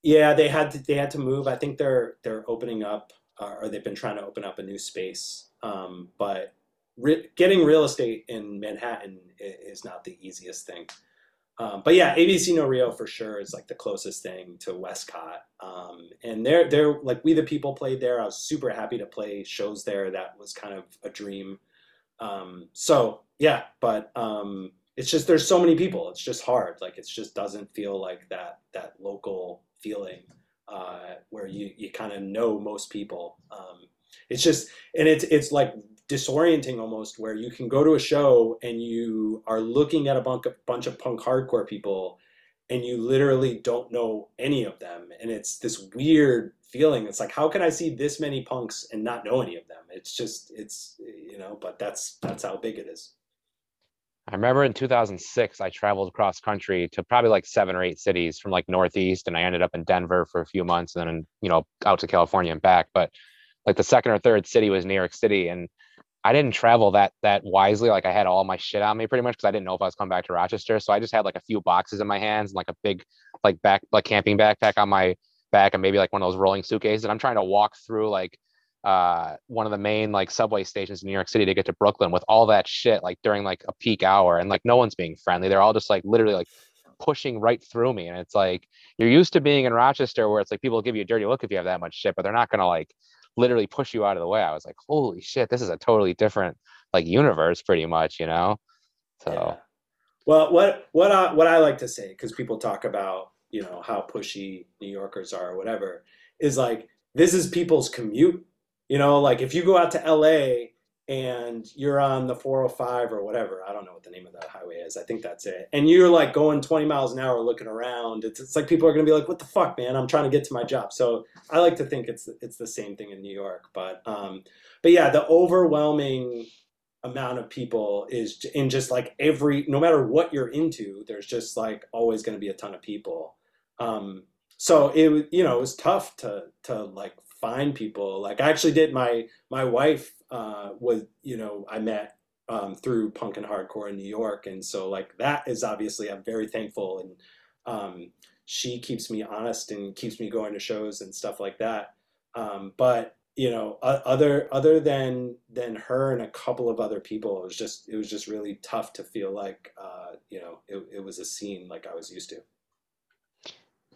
Yeah, they had to they had to move. I think they're they're opening up, uh, or they've been trying to open up a new space, um, but re- getting real estate in Manhattan is not the easiest thing. Um, but yeah, ABC No Rio for sure is like the closest thing to Westcott. Um, and they're they're like we the people played there. I was super happy to play shows there. That was kind of a dream. Um, so yeah, but um, it's just there's so many people. It's just hard. Like it just doesn't feel like that that local feeling uh, where you you kind of know most people. Um, it's just and it's it's like disorienting almost where you can go to a show and you are looking at a bunch of, punk hardcore people and you literally don't know any of them. And it's this weird feeling. It's like how can i see this many punks and not know any of them? It's just it's you know but that's that's how big it is. I remember in 2006 i traveled across country to probably like seven or eight cities from like northeast and i ended up in denver for a few months and then you know out to california and back. But like the second or third city was new york city and I didn't travel that that wisely. Like I had all my shit on me pretty much because I didn't know if I was coming back to Rochester. So I just had like a few boxes in my hands and like a big like back like camping backpack on my back and maybe like one of those rolling suitcases. And I'm trying to walk through like uh one of the main like subway stations in New York City to get to Brooklyn with all that shit like during like a peak hour and like no one's being friendly. They're all just like literally like pushing right through me. And it's like you're used to being in Rochester where it's like people give you a dirty look if you have that much shit, but they're not gonna like literally push you out of the way. I was like, holy shit, this is a totally different like universe, pretty much, you know. So, yeah. well, what what I, what I like to say because people talk about you know how pushy New Yorkers are or whatever is like this is people's commute. You know, like if you go out to L.A and you're on the 405 or whatever. I don't know what the name of that highway is. I think that's it. And you're like going 20 miles an hour looking around. It's, it's like people are going to be like, "What the fuck, man? I'm trying to get to my job." So I like to think it's it's the same thing in New York. But um, but yeah, the overwhelming amount of people is in just like every no matter what you're into, there's just like always going to be a ton of people. Um, so it you know it was tough to to like find people. Like I actually did my my wife uh, was you know I met um, through punk and hardcore in New York, and so like that is obviously I'm very thankful, and um, she keeps me honest and keeps me going to shows and stuff like that. Um, but you know, other other than than her and a couple of other people, it was just it was just really tough to feel like uh, you know it, it was a scene like I was used to.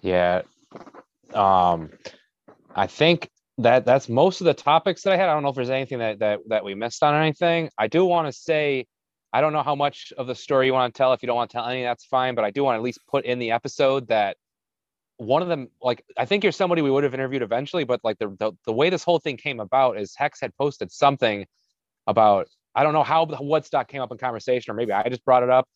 Yeah, um, I think that that's most of the topics that I had. I don't know if there's anything that that that we missed on or anything. I do want to say I don't know how much of the story you want to tell. If you don't want to tell any, that's fine. But I do want to at least put in the episode that one of them, like I think you're somebody we would have interviewed eventually, but like the the, the way this whole thing came about is Hex had posted something about I don't know how Woodstock came up in conversation, or maybe I just brought it up.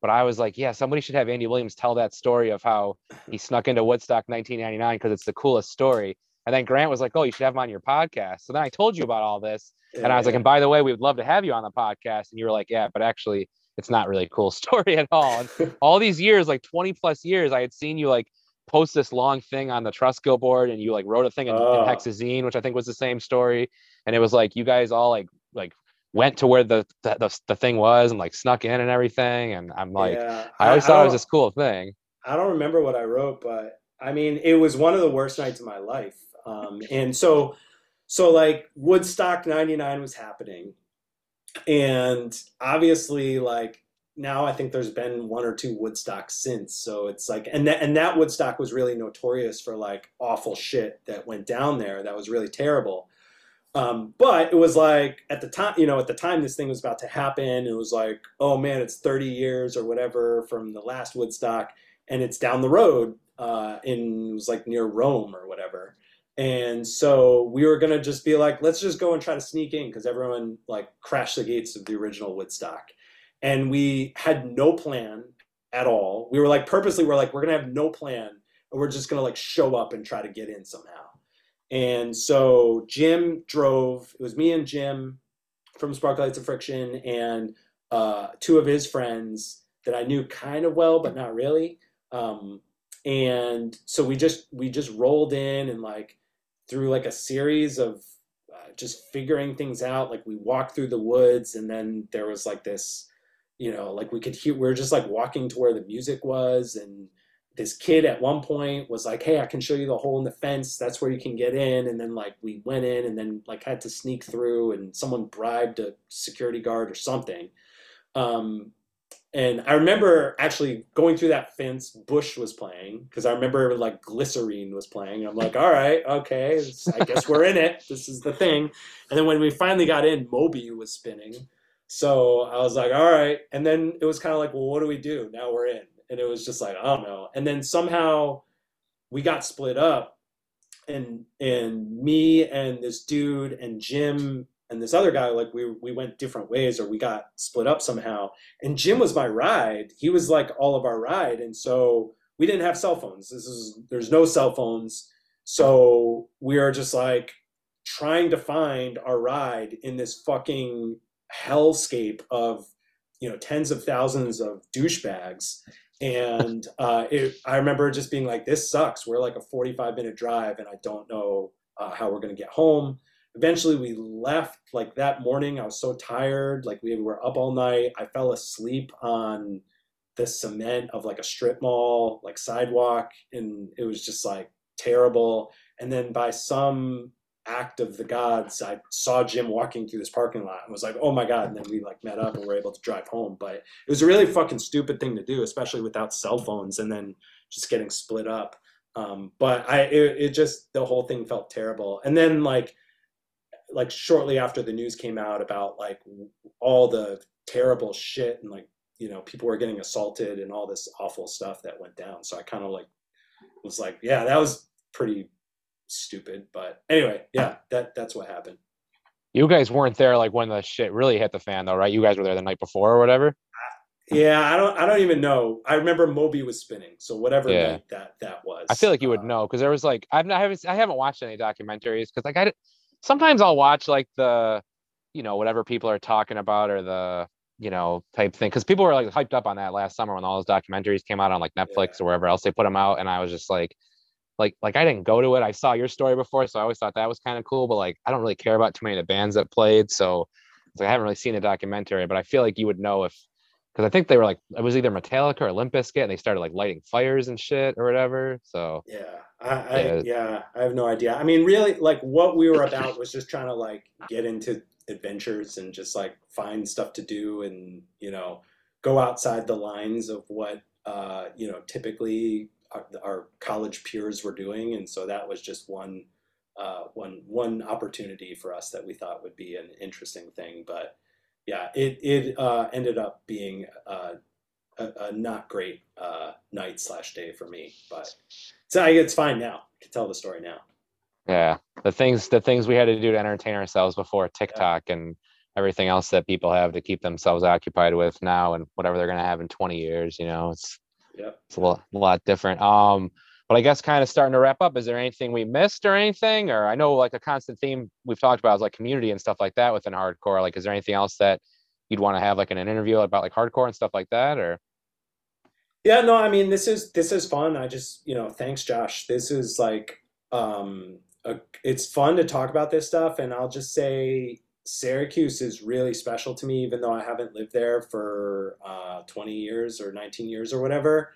But I was like, yeah, somebody should have Andy Williams tell that story of how he snuck into Woodstock 1999 because it's the coolest story. And then Grant was like, oh, you should have him on your podcast. So then I told you about all this. Yeah, and I was like, and by the way, we would love to have you on the podcast. And you were like, yeah, but actually, it's not really a cool story at all. And all these years, like 20 plus years, I had seen you like post this long thing on the Trustkill board and you like wrote a thing in, oh. in Hexazine, which I think was the same story. And it was like you guys all like like went to where the the, the, the thing was and like snuck in and everything. And I'm like, yeah, I always I, thought I it was this cool thing. I don't remember what I wrote, but I mean, it was one of the worst nights of my life. Um, and so, so like Woodstock 99 was happening. And obviously, like now I think there's been one or two Woodstocks since. So it's like, and that, and that Woodstock was really notorious for like awful shit that went down there. That was really terrible. Um, but it was like at the time, you know, at the time this thing was about to happen, it was like, oh man, it's 30 years or whatever from the last Woodstock, and it's down the road uh, in it was like near Rome or whatever. And so we were gonna just be like, let's just go and try to sneak in because everyone like crashed the gates of the original Woodstock, and we had no plan at all. We were like purposely, we're like, we're gonna have no plan, and we're just gonna like show up and try to get in somehow. And so Jim drove, it was me and Jim from Sparklights Lights and Friction and uh, two of his friends that I knew kind of well, but not really. Um, and so we just, we just rolled in and like through like a series of uh, just figuring things out. Like we walked through the woods and then there was like this, you know, like we could hear, we were just like walking to where the music was and this kid at one point was like, "Hey, I can show you the hole in the fence. That's where you can get in." And then like we went in, and then like had to sneak through, and someone bribed a security guard or something. Um, and I remember actually going through that fence. Bush was playing because I remember like Glycerine was playing. I'm like, all right, okay, I guess we're in it. This is the thing. And then when we finally got in, Moby was spinning. So I was like, all right. And then it was kind of like, well, what do we do? Now we're in and it was just like I don't know. And then somehow we got split up, and and me and this dude and Jim and this other guy like we we went different ways or we got split up somehow. And Jim was my ride. He was like all of our ride, and so we didn't have cell phones. This is there's no cell phones, so we are just like trying to find our ride in this fucking hellscape of you know tens of thousands of douchebags and uh, it, I remember just being like, "This sucks. We're like a 45 minute drive, and I don't know uh, how we're gonna get home." Eventually, we left. Like that morning, I was so tired. Like we were up all night. I fell asleep on the cement of like a strip mall, like sidewalk, and it was just like terrible. And then by some act of the gods, I saw Jim walking through this parking lot and was like, "Oh my god!" And then we like met up and were able to drive home. But it was a really fucking stupid thing to do, especially without cell phones, and then just getting split up. Um, but I, it, it just the whole thing felt terrible. And then like, like shortly after the news came out about like all the terrible shit and like you know people were getting assaulted and all this awful stuff that went down. So I kind of like was like, yeah, that was pretty stupid. But anyway, yeah, that that's what happened. You guys weren't there like when the shit really hit the fan though, right? You guys were there the night before or whatever. Yeah, I don't I don't even know. I remember Moby was spinning, so whatever yeah. that that was. I feel like you would uh, know because there was like I've not I haven't I haven't watched any documentaries because like I sometimes I'll watch like the you know whatever people are talking about or the you know type thing because people were like hyped up on that last summer when all those documentaries came out on like Netflix yeah. or wherever else they put them out, and I was just like like like I didn't go to it. I saw your story before, so I always thought that was kind of cool. But like I don't really care about too many of the bands that played, so like, I haven't really seen the documentary. But I feel like you would know if because I think they were like it was either Metallica or Limp Bizkit, and they started like lighting fires and shit or whatever. So yeah, I, I yeah. yeah I have no idea. I mean, really, like what we were about was just trying to like get into adventures and just like find stuff to do and you know go outside the lines of what uh, you know typically our, our, college peers were doing, and so that was just one uh, one one opportunity for us that we thought would be an interesting thing. But yeah, it it uh, ended up being uh, a, a not great uh, night slash day for me, but so it's fine now. I can tell the story now. Yeah, the things the things we had to do to entertain ourselves before TikTok yeah. and everything else that people have to keep themselves occupied with now and whatever they're going to have in 20 years you know it's yeah it's a lot, a lot different um but i guess kind of starting to wrap up is there anything we missed or anything or i know like a constant theme we've talked about is like community and stuff like that within hardcore like is there anything else that you'd want to have like in an interview about like hardcore and stuff like that or yeah no i mean this is this is fun i just you know thanks josh this is like um a, it's fun to talk about this stuff and i'll just say Syracuse is really special to me, even though I haven't lived there for uh, 20 years or 19 years or whatever.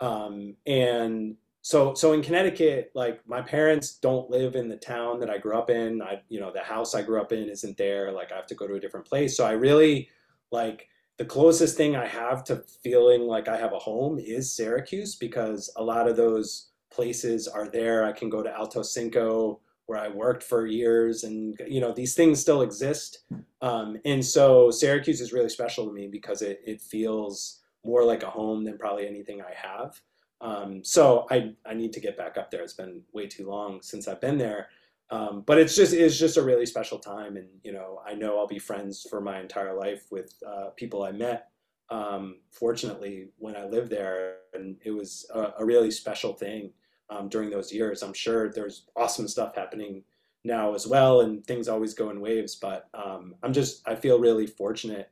Um, and so, so in Connecticut, like my parents don't live in the town that I grew up in. I, you know, the house I grew up in isn't there. Like I have to go to a different place. So I really like the closest thing I have to feeling like I have a home is Syracuse because a lot of those places are there. I can go to Alto Cinco where I worked for years, and you know these things still exist. Um, and so Syracuse is really special to me because it it feels more like a home than probably anything I have. Um, so I I need to get back up there. It's been way too long since I've been there. Um, but it's just it's just a really special time, and you know I know I'll be friends for my entire life with uh, people I met. Um, fortunately, when I lived there, and it was a, a really special thing um, during those years. I'm sure there's awesome stuff happening now as well, and things always go in waves. But um, I'm just I feel really fortunate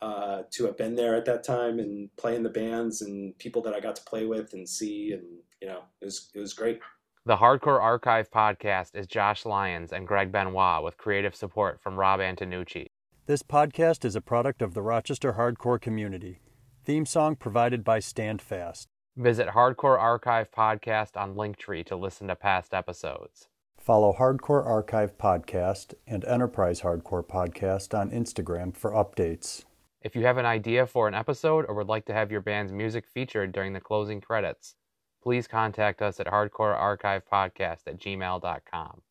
uh, to have been there at that time and playing the bands and people that I got to play with and see, and you know it was it was great. The Hardcore Archive podcast is Josh Lyons and Greg Benoit with creative support from Rob Antonucci. This podcast is a product of the Rochester Hardcore community. Theme song provided by Stand Fast. Visit Hardcore Archive Podcast on Linktree to listen to past episodes. Follow Hardcore Archive Podcast and Enterprise Hardcore Podcast on Instagram for updates. If you have an idea for an episode or would like to have your band's music featured during the closing credits, please contact us at hardcorearchivepodcast at gmail.com.